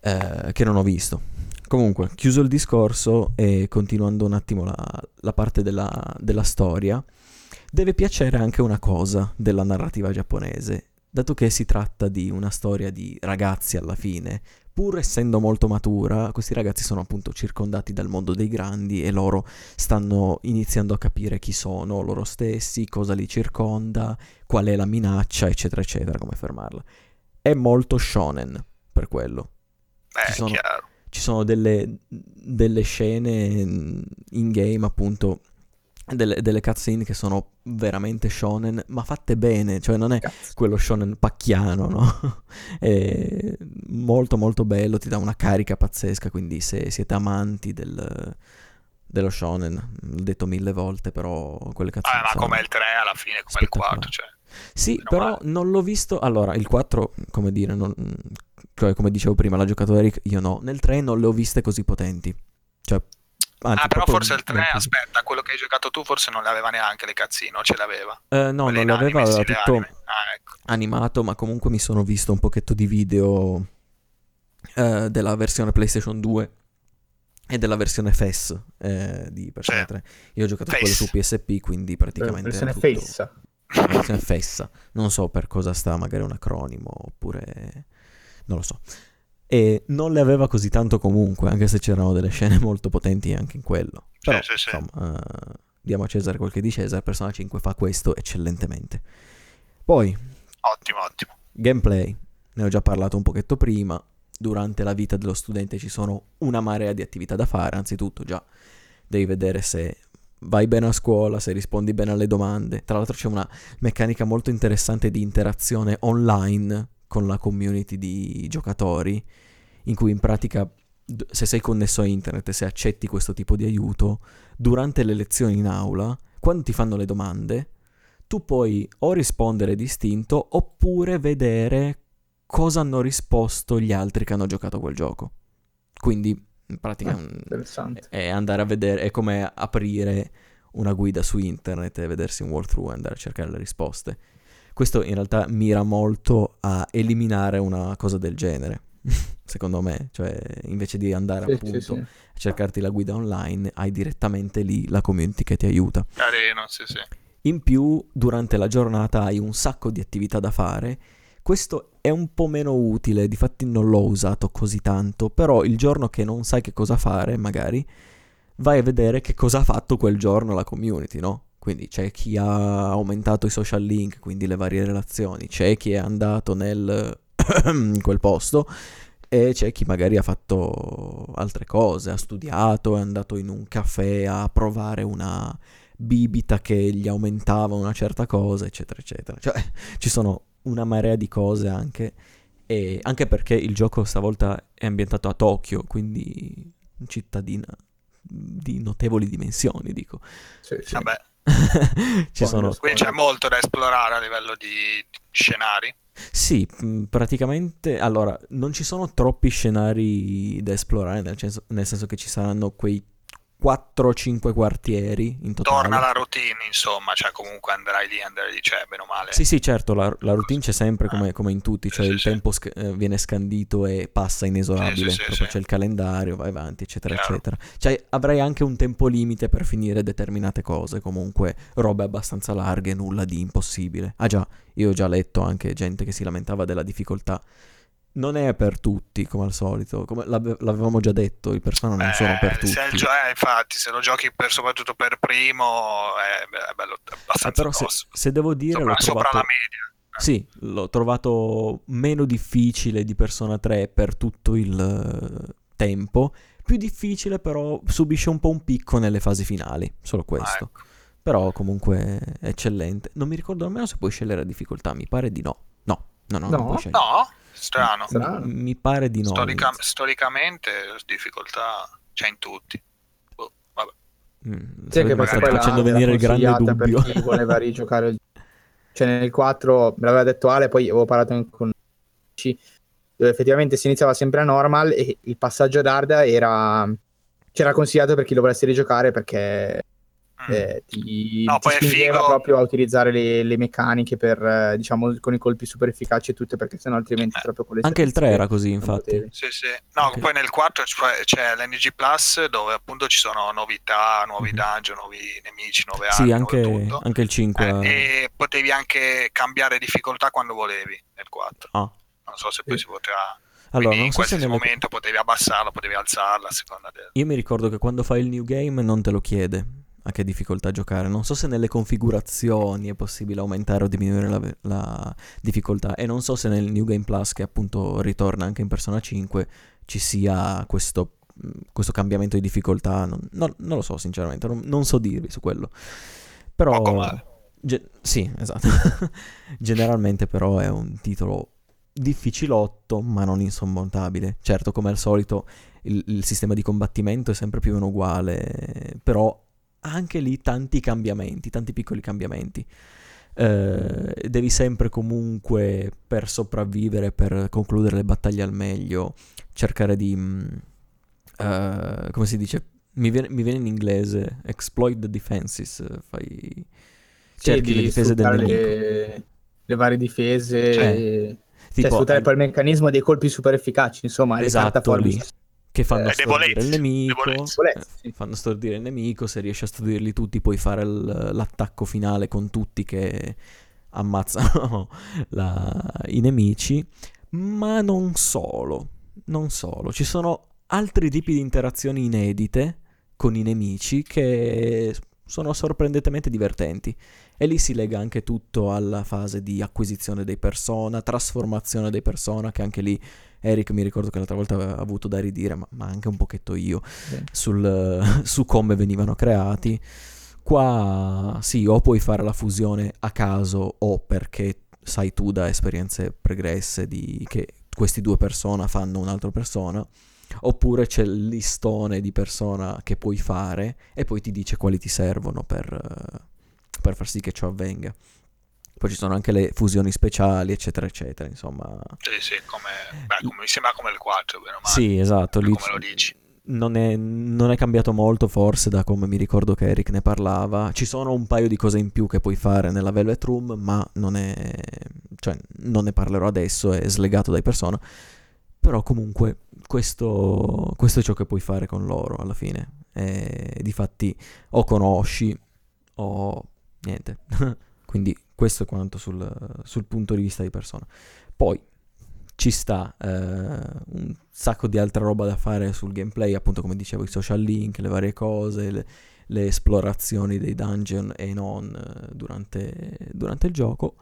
eh, che non ho visto. Comunque, chiuso il discorso e continuando un attimo la, la parte della, della storia, deve piacere anche una cosa della narrativa giapponese, dato che si tratta di una storia di ragazzi alla fine, pur essendo molto matura, questi ragazzi sono appunto circondati dal mondo dei grandi e loro stanno iniziando a capire chi sono loro stessi, cosa li circonda, qual è la minaccia, eccetera, eccetera, come fermarla. È molto shonen per quello. Beh, Ci è sono- chiaro. Ci sono delle, delle scene in game, appunto, delle, delle cutscene che sono veramente shonen, ma fatte bene, cioè non è Cazzo. quello shonen pacchiano, no? è molto molto bello, ti dà una carica pazzesca, quindi se siete amanti del, dello shonen, l'ho detto mille volte, però quelle Ah, cutscene ma sono- come il 3 alla fine, come il 4, Spettacolare. cioè. Sì, Meno però male. non l'ho visto. Allora, il 4, come dire, non- cioè, come dicevo prima, l'ha giocato Eric, io no. Nel 3 non le ho viste così potenti. Cioè, anzi, ah, però forse il 3, non così. aspetta, quello che hai giocato tu forse non le aveva neanche le cazzine, o ce l'aveva? Eh, no, Quelle non l'aveva, anime, aveva tutto. Ah, ecco. animato, ma comunque mi sono visto un pochetto di video eh, della versione PlayStation 2 e della versione FES eh, di Persona Sì. 3. Io ho giocato FES. quello su PSP, quindi praticamente Versione era tutto- fessa. la versione fessa. Non so per cosa sta, magari un acronimo oppure non lo so. E non le aveva così tanto comunque, anche se c'erano delle scene molto potenti anche in quello. Sì, Però, sì, sì. insomma, eh, diamo a Cesare quel che di Cesare, Persona 5 fa questo eccellentemente. Poi, Ottimo, ottimo. gameplay, ne ho già parlato un pochetto prima. Durante la vita dello studente ci sono una marea di attività da fare, anzitutto già devi vedere se vai bene a scuola, se rispondi bene alle domande. Tra l'altro c'è una meccanica molto interessante di interazione online con la community di giocatori, in cui in pratica se sei connesso a internet e se accetti questo tipo di aiuto, durante le lezioni in aula, quando ti fanno le domande, tu puoi o rispondere distinto oppure vedere cosa hanno risposto gli altri che hanno giocato quel gioco. Quindi in pratica Ah, mm, è andare a vedere, è come aprire una guida su internet e vedersi un walkthrough e andare a cercare le risposte. Questo in realtà mira molto a eliminare una cosa del genere, secondo me, cioè invece di andare Sì, appunto sì, sì. a cercarti la guida online, hai direttamente lì la community che ti aiuta. Carino, sì, sì. In più, durante la giornata hai un sacco di attività da fare. Questo è un po' meno utile, difatti non l'ho usato così tanto, però il giorno che non sai che cosa fare, magari, vai a vedere che cosa ha fatto quel giorno la community, no? Quindi c'è chi ha aumentato i social link, quindi le varie relazioni, c'è chi è andato nel quel posto e c'è chi magari ha fatto altre cose, ha studiato, è andato in un caffè a provare una bibita che gli aumentava una certa cosa, eccetera, eccetera. Cioè, ci sono una marea di cose anche, e anche perché il gioco stavolta è ambientato a Tokyo, quindi cittadina di notevoli dimensioni, dico. Sì, sì. Vabbè, sono... quindi c'è molto da esplorare a livello di scenari. Sì, mh, praticamente, allora, non ci sono troppi scenari da esplorare, nel senso, nel senso che ci saranno quei 4-5 quartieri in totale. Torna la routine, insomma, cioè comunque andrai lì, andrai lì, cioè bene o male. Sì, sì, certo, la, la routine c'è sempre come, Eh. come in tutti, cioè Sì, il sì, tempo sc- eh, viene scandito e passa inesorabile, sì. c'è il calendario, vai avanti, eccetera, Chiaro. eccetera. Cioè avrai anche un tempo limite per finire determinate cose, comunque robe abbastanza larghe, nulla di impossibile. Ah già, io ho già letto anche gente che si lamentava della difficoltà. Non è per tutti, come al solito, come l'ave- l'avevamo già detto, i persone non sono per Eh, tutti. se gio- eh, infatti, se lo giochi per- soprattutto per primo, è, è bello, è Ah, abbastanza però se, se devo dire, Sopra, l'ho sopra trovato... la media. Sì, l'ho trovato meno difficile di Persona 3 per tutto il eh, tempo. Più difficile, però subisce un po' un picco nelle fasi finali. Solo questo. Ah, ecco. Però comunque è eccellente. Non mi ricordo nemmeno se puoi scegliere la difficoltà. Mi pare di no. No, no, no, non No? puoi scegliere. No, strano. Strano. Mi, pare di no. Storica- storicamente difficoltà c'è in tutti. Boh, vabbè. Mm, Sì, mi state poi la- facendo venire il grande dubbio. per chi voleva rigiocare il- cioè nel 4 me l'aveva detto Ale poi avevo parlato anche con dove effettivamente si iniziava sempre a normal e il passaggio ad hard era c'era consigliato per chi lo volesse rigiocare perché. Eh, ti, No, ti poi è spingeva figo- proprio a utilizzare le, le meccaniche per eh, diciamo con i colpi super efficaci e tutto perché sennò altrimenti Eh, proprio con le Anche il 3 era così, infatti. Sì, sì. No, Ok. poi nel 4 c'è- c'è l'NG Plus dove appunto ci sono novità, nuovi Mhm. dungeon, nuovi nemici, nuove Sì, armi, anche, nuovo tutto. anche il 5. Eh, e potevi anche cambiare difficoltà quando volevi nel 4. Ah. Non so se poi Sì. si potrà. Allora, Quindi non in so se qualsiasi nelle... momento potevi abbassarla, potevi alzarla a seconda del. Io mi ricordo che quando fai il new game non te lo chiede a che difficoltà giocare. Non so se nelle configurazioni è possibile aumentare o diminuire la, la difficoltà. E non so se nel New Game Plus, che appunto ritorna anche in Persona 5, ci sia questo, questo cambiamento di difficoltà. Non, non- non lo so, sinceramente. Non, non so dirvi su quello. Però. Poco male. Ge- sì, esatto. Generalmente, però, è un titolo difficilotto, ma non insormontabile. Certo, come al solito, il, il sistema di combattimento è sempre più o meno uguale, però anche lì tanti cambiamenti, tanti piccoli cambiamenti. Eh, devi sempre comunque, per sopravvivere, per concludere le battaglie al meglio, cercare di... mm, eh, come si dice? Mi viene, mi viene in inglese, exploit the defenses, fai... Sì, cerchi le di difese del nemico. le, le varie difese Cioè, e- Tipo, cioè, sfruttare poi il meccanismo dei colpi super efficaci insomma Esatto, le carta. Che fanno Eh, stordire il nemico, debolezze. eh, sì. fanno stordire il nemico, se riesci a stordirli tutti puoi fare il- l'attacco finale con tutti che ammazzano la- i nemici, ma non solo, non solo, ci sono altri tipi di interazioni inedite con i nemici che sono sorprendentemente divertenti. E lì si lega anche tutto alla fase di acquisizione dei persona, trasformazione dei persona, che anche lì Eric mi ricordo che l'altra volta aveva avuto da ridire, ma, ma anche un pochetto io, sul- su come venivano creati. Qua sì, o puoi fare la fusione a caso o perché sai tu da esperienze pregresse di che questi due persona fanno un'altra persona, oppure c'è il listone di persona che puoi fare e poi ti dice quali ti servono per, eh, per far sì che ciò avvenga. Poi ci sono anche le fusioni speciali, eccetera, eccetera, insomma. Sì, sì, come, beh, come- mi sembra come il 4, bene o male. Sì, esatto, lì Come lo dici. non è, non è cambiato molto forse da come mi ricordo che Eric ne parlava. Ci sono un paio di cose in più che puoi fare nella Velvet Room, ma non è... cioè non ne parlerò adesso, è slegato dai persona. Però comunque questo, questo è ciò che puoi fare con loro alla fine. E difatti o conosci o niente. Quindi questo è quanto sul, sul punto di vista di persona. Poi ci sta eh, un sacco di altra roba da fare sul gameplay, appunto come dicevo, i social link, le varie cose, le, le esplorazioni dei dungeon e non eh, durante, durante il gioco.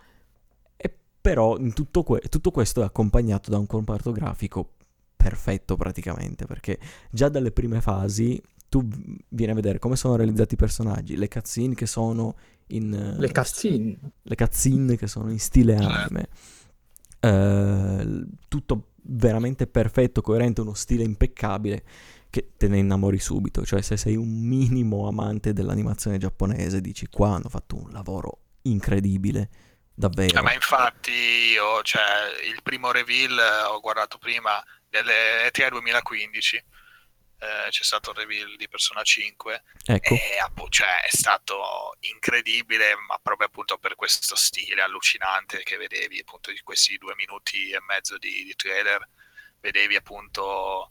Però tutto, que- tutto questo è accompagnato da un comparto grafico perfetto praticamente, perché già dalle prime fasi tu vieni a vedere come sono realizzati i personaggi, le cutscene che sono in... eh, le cutscene le cutscene che sono in stile Sì. anime. Eh, tutto veramente perfetto, coerente, uno stile impeccabile che te ne innamori subito, cioè se sei un minimo amante dell'animazione giapponese dici qua hanno fatto un lavoro incredibile, davvero. Eh, ma infatti io, cioè, il primo reveal eh, ho guardato prima delle ETA 2015, eh, c'è stato il reveal di Persona 5 Ecco, e cioè, è stato incredibile, ma proprio appunto per questo stile allucinante che vedevi appunto di questi due minuti e mezzo di, di trailer, vedevi appunto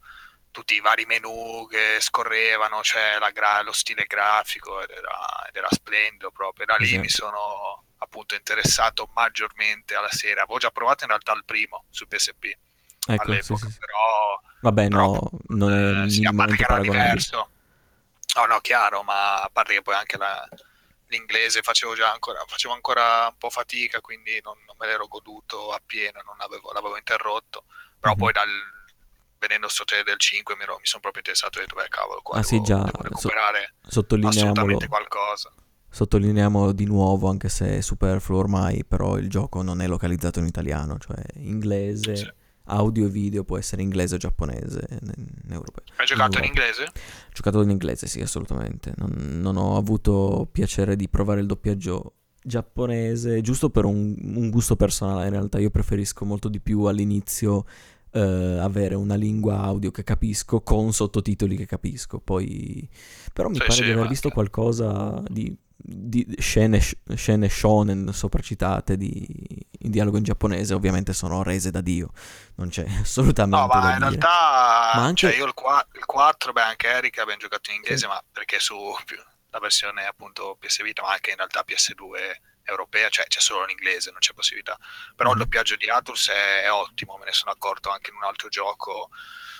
tutti i vari menu che scorrevano, cioè la gra- lo stile grafico ed era, ed era splendido proprio. Da lì Esatto. mi sono appunto interessato maggiormente alla serie. Avevo già provato in realtà il primo su PSP ecco, all'epoca, sì, sì. però Vabbè, no, troppo, non è eh, sì, a parte che era diverso. No, no, chiaro, ma a parte che poi anche la- l'inglese facevo già ancora, facevo ancora un po' fatica, quindi non, non me l'ero goduto appieno, non avevo, l'avevo interrotto. Però Mhm. poi dal, vedendo sto trailer del 5 mi, ero- mi sono proprio interessato e ho detto, beh cavolo, qua Ah, sì, già, devo so- recuperare Sottolineiamolo, assolutamente qualcosa. Sottolineiamolo di nuovo, anche se è superfluo ormai, però il gioco non è localizzato in italiano, cioè inglese, Sì. audio e video può essere inglese o giapponese in, in europeo. Hai giocato in Europa. inglese? Ho giocato in inglese, sì, assolutamente. Non, non ho avuto piacere di provare il doppiaggio giapponese, giusto per un, un gusto personale. In realtà io preferisco molto di più all'inizio eh, avere una lingua audio che capisco con sottotitoli che capisco. Poi, però mi Sì, pare sì, di aver visto qualcosa di, di scene, scene shonen sopracitate di, in dialogo in giapponese. Ovviamente sono rese da Dio, non c'è assolutamente No, ma da in dire. realtà, Ma anche- cioè io il, qua- il 4, beh, anche Eric abbiamo giocato in inglese, ma perché su la versione appunto PS Vita, ma anche in realtà PS2 europea, cioè c'è solo l'inglese, non c'è possibilità. Però il Mhm. doppiaggio di Atlus è, è ottimo, me ne sono accorto anche in un altro gioco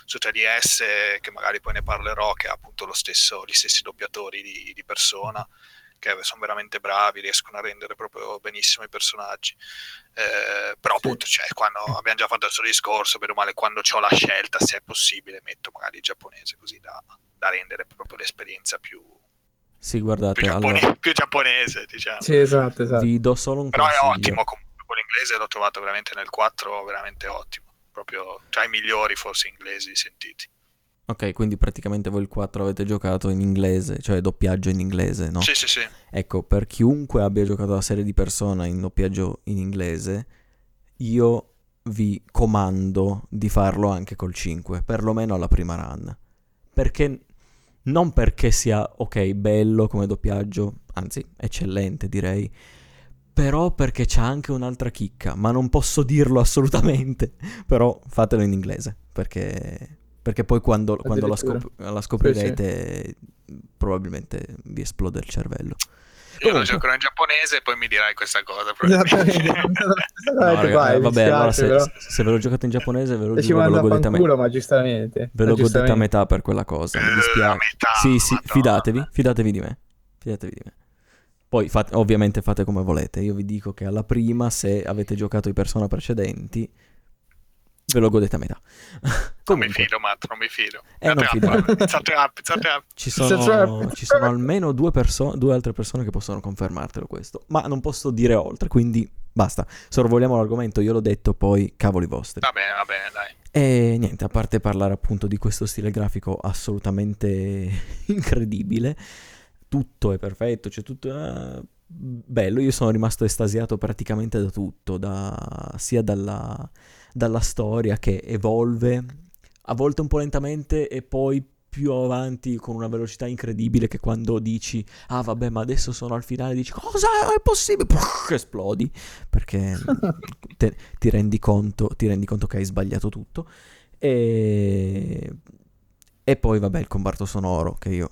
su 3DS, che magari poi ne parlerò, che ha appunto lo stesso, gli stessi doppiatori di, di persona, che sono veramente bravi, riescono a rendere proprio benissimo i personaggi. Eh, però Sì. appunto, cioè, quando abbiamo già fatto il suo discorso, bene o male, quando ho la scelta, se è possibile, metto magari il giapponese così da, da rendere proprio l'esperienza più, Sì, più, guardate, giappone- allora più giapponese, diciamo. Sì, esatto, esatto. vi do solo un Però è consiglio. ottimo comunque, quello inglese l'ho trovato veramente nel 4, veramente ottimo. Proprio tra i migliori forse inglesi sentiti. Ok, quindi praticamente voi il 4 avete giocato in inglese, cioè doppiaggio in inglese, no? Sì, sì, sì. Ecco, per chiunque abbia giocato la serie di Persona in doppiaggio in inglese, io vi comando di farlo anche col 5, perlomeno alla prima run. Perché non perché sia ok, bello come doppiaggio, anzi, eccellente direi, però perché c'ha anche un'altra chicca, ma non posso dirlo assolutamente, però fatelo in inglese, perché, perché poi quando, quando la, scop- la scoprirete probabilmente vi esplode il cervello. Io lo giocherò in giapponese e poi mi dirai questa cosa. No, raga, vabbè, allora se, se ve lo giocate in giapponese ve lo E giuro, ve lo godete a me- fanculo, ma giustamente. Ve lo godete a metà per quella cosa. Mi Eh, dispiace. metà, Sì, sì, madonna. fidatevi, fidatevi di me. Fidatevi di me. Poi fate- ovviamente fate come volete. Io vi dico che alla prima, se avete giocato i persona precedenti, ve lo godete a metà. Non mi Comunque, fido, Matt, non mi fido. Eh, non It's a fidare. trap, it's a trap, it's a trap. ci sono, ci sono almeno due, perso- due altre persone che possono confermartelo questo. Ma non posso dire oltre, quindi basta. Sorvoliamo l'argomento, io l'ho detto, poi cavoli vostri. Va bene, va bene, dai. E niente, a parte parlare appunto di questo stile grafico assolutamente incredibile, tutto è perfetto, c'è tutto eh, bello. Io sono rimasto estasiato praticamente da tutto, da- sia dalla, dalla storia che evolve, a volte un po' lentamente e poi più avanti con una velocità incredibile che quando dici ah vabbè ma adesso sono al finale dici cosa? È possibile? Puff, esplodi. Perché te- ti rendi conto ti rendi conto che hai sbagliato tutto. E, e poi vabbè il comparto sonoro che io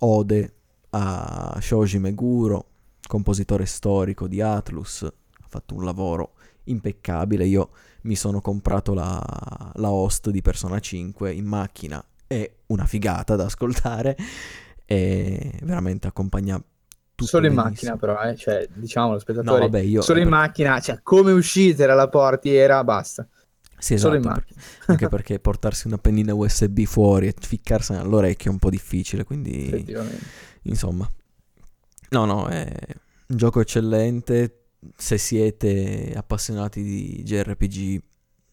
ode a Shoji Meguro compositore storico di Atlus ha fatto un lavoro impeccabile. Io mi sono comprato la, la host di Persona 5 in macchina è una figata da ascoltare e veramente accompagna tutto Solo in benissimo. macchina, però, eh. cioè, diciamo, lo No, spettatore. vabbè, io Solo in per- macchina, cioè, come uscite dalla portiera, basta. Sì, Solo in esatto, macchina. perché- anche perché portarsi una pennina USB fuori e ficcarsela all'orecchio è un po' difficile, quindi insomma. No, no, è un gioco eccellente. Se siete appassionati di JRPG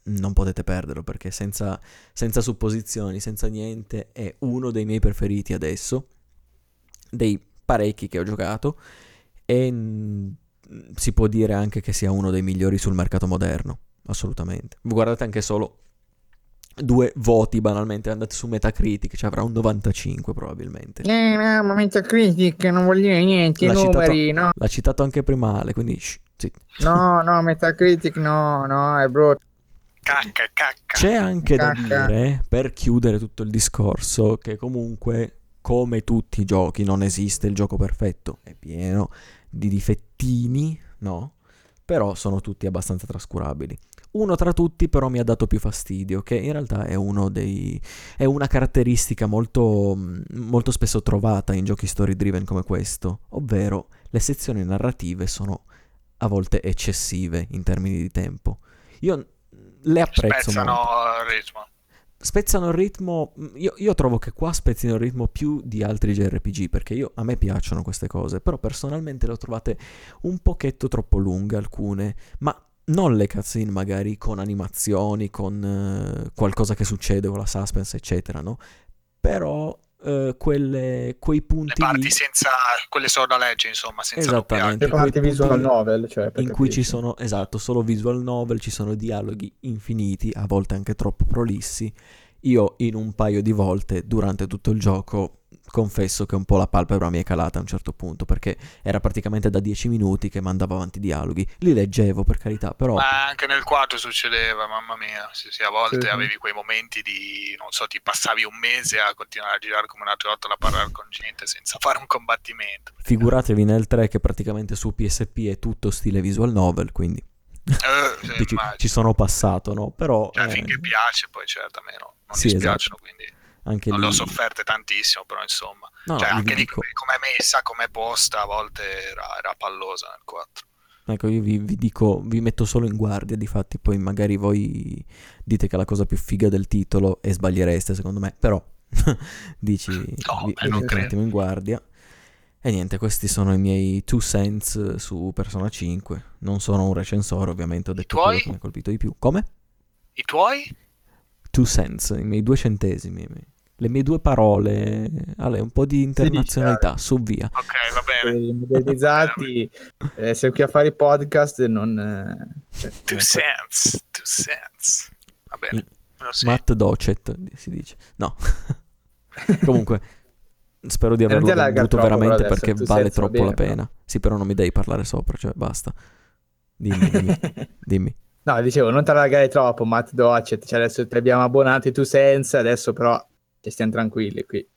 non potete perderlo perché senza, senza supposizioni, senza niente, è uno dei miei preferiti adesso, dei parecchi che ho giocato e mm, si può dire anche che sia uno dei migliori sul mercato moderno, assolutamente. Guardate anche solo due voti banalmente, andate su Metacritic, ci avrà un 95 probabilmente. Eh, no, ma Metacritic non vuol dire niente, i L'ha numeri, citato- no. L'ha citato anche prima Ale, quindi shh, zitti. No, no, Metacritic no, no, è brutto. Cacca, cacca. C'è anche da Cacca. dire, per chiudere tutto il discorso, che comunque, come tutti i giochi, non esiste il gioco perfetto, è pieno di difettini, no? Però sono tutti abbastanza trascurabili. Uno tra tutti però mi ha dato più fastidio, che in realtà è uno dei... è una caratteristica molto, molto spesso trovata in giochi story driven come questo, ovvero le sezioni narrative sono a volte eccessive in termini di tempo. Io le apprezzo Spezzano molto il ritmo. Spezzano il ritmo. Io, io trovo che qua spezzino il ritmo più di altri JRPG perché io, a me piacciono queste cose, però personalmente le ho trovate un pochetto troppo lunghe alcune, ma non le cutscene magari con animazioni, con eh, qualcosa che succede con la suspense, eccetera, no? Però eh, quelle, quei Le punti parti lì senza quelle solo da legge, insomma, senza Esattamente. Le parti visual novel, cioè, per in cui ci capirci. sono, esatto, solo visual novel, ci sono dialoghi infiniti, a volte anche troppo prolissi. Io in un paio di volte durante tutto il gioco confesso che un po' la palpebra mi è calata a un certo punto perché era praticamente da 10 minuti che mandavo avanti dialoghi. Li leggevo per carità, però Ma anche nel 4 succedeva, mamma mia. Sì, sì, a volte Sì, avevi quei momenti di, non so, ti passavi un mese a continuare a girare come una trottola a parlare con gente senza fare un combattimento. figuratevi nel 3 che praticamente su PSP è tutto stile visual novel, quindi Eh, sì, immagino. ci sono passato, no? Però Cioè, eh, finché piace, poi certo a me no, non Sì, dispiacciono, quindi anche non lì le ho sofferte tantissimo, però insomma. No, cioè, no, anche vi lì dico- come è messa, come è posta, a volte era, era pallosa nel 4. Ecco, io vi, vi dico, vi metto solo in guardia, difatti poi magari voi dite che la cosa più figa del titolo e sbagliereste secondo me, però dici, vi, vi beh, non metto un attimo in guardia. E niente, questi sono i miei two cents su Persona 5. Non sono un recensore, ovviamente, ho detto quello che mi ha colpito di più. Come? I tuoi? Two cents, i miei due centesimi. Le mie due parole. Ale, un po' di internazionalità, su via. Ok, va bene. Modernizzati, eh, siamo qui a fare i podcast e non... eh, cioè, Two cents, two cents. Va bene. Sì. Matt Docet si dice. No. Comunque, spero di E non averlo venduto veramente adesso, perché vale troppo la bene, pena. Sì, però non mi devi parlare sopra, cioè basta. Dimmi, dimmi, dimmi. No, dicevo, non ti allargare troppo, Matt Docet, cioè adesso ti abbiamo abbonati tu senza, adesso però ci stiamo tranquilli qui.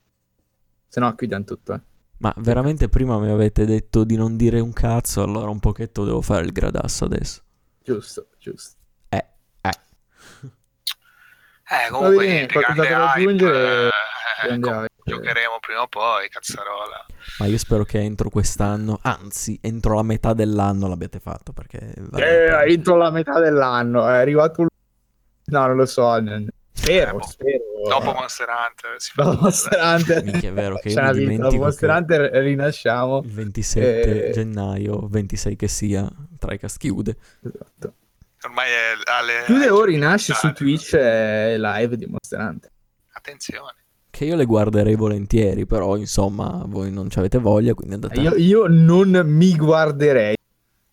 Se no chiudiamo tutto, eh. Ma veramente prima mi avete detto di non dire un cazzo, allora un pochetto devo fare il gradasso adesso. Giusto, giusto. Eh, eh. Eh, comunque, bene, qualcosa da aggiungere? eh, hype. giocheremo prima o poi, cazzarola. Ma io spero che entro quest'anno, anzi, entro la metà dell'anno l'abbiate fatto perché... Eh, vinto la metà dell'anno, è arrivato un... No, non lo so, spero, Eh, spero. Dopo Monster Hunter si fa Dopo Monster. Hunter. Minchia, è vero che io C'è mi una vita, dopo Monster Hunter rinasciamo. Il 27 Eh. gennaio, 26 che sia, Tricast chiude. Esatto. Ormai è alle... Chiude o rinasce su Twitch eh, live di Monster Hunter. Attenzione. Che io le guarderei volentieri, però insomma voi non ci avete voglia, quindi andate... Io, io non mi guarderei.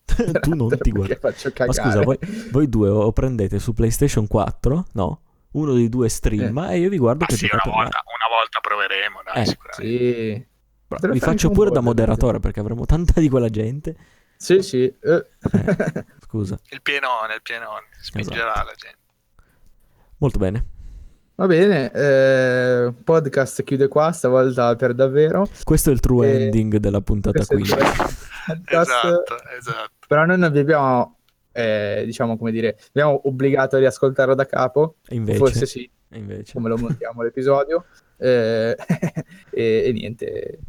tu non ti guardi. Ma scusa, voi, voi due o prendete su PlayStation 4, no? Uno dei due streama e io vi guardo Ma che sì, una volta, una volta proveremo, dai, Eh, sicuramente. Sì. Vi faccio pure da moderatore perché avremo tanta di quella gente. Sì, sì. eh. Scusa, Il pienone, il pienone. Spingerà Esatto. la gente. molto bene. Va bene, eh, podcast chiude qua, stavolta per davvero. Questo è il true Eh, ending della puntata Questo è il 15. podcast, Esatto, esatto. Però noi non vi abbiamo, eh, diciamo come dire, abbiamo obbligato a riascoltarlo da capo. Invece, Forse sì, invece. come lo montiamo l'episodio. Eh, e, e niente.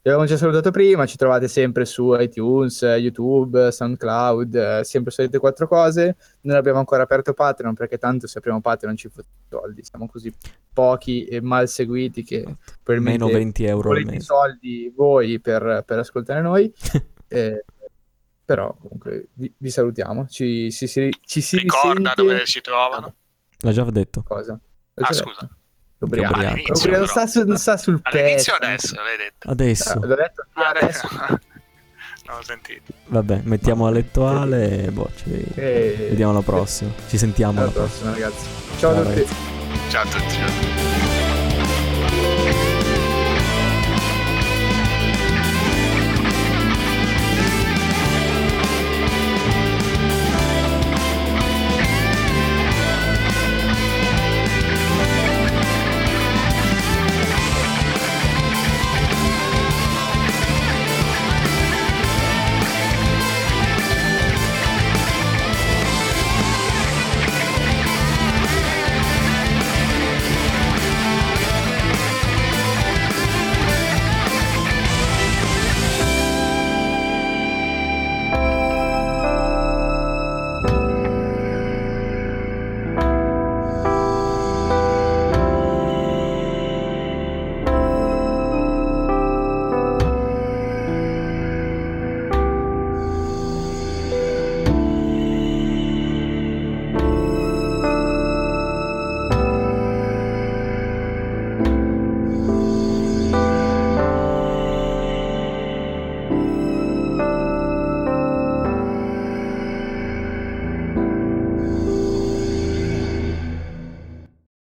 Vi abbiamo già salutato prima, ci trovate sempre su iTunes, YouTube, SoundCloud, eh, sempre solite quattro cose. Non abbiamo ancora aperto Patreon perché tanto se apriamo Patreon ci fotte soldi. Siamo così pochi e mal seguiti che probabilmente Meno 20 euro volete soldi voi per, per ascoltare noi. Eh, Però comunque vi, vi salutiamo. Ci, ci, si- ci si Ricorda risente- dove si trovano. L'ha già detto. Cosa? L'ho Ah, già scusa. detto. L'ubriaco. L'ubriaco sta, su- sta sul All'inizio pezzo. adesso, l'hai detto. Adesso. Eh, l'ho detto Ah, adesso. adesso. Non ho sentito. Vabbè, mettiamo a letto Ale e boh, ci E... vediamo alla prossima. Ci sentiamo Alla alla prossima. prossima, ragazzi. Ciao a Ciao, tutti. ragazzi. Ciao a tutti.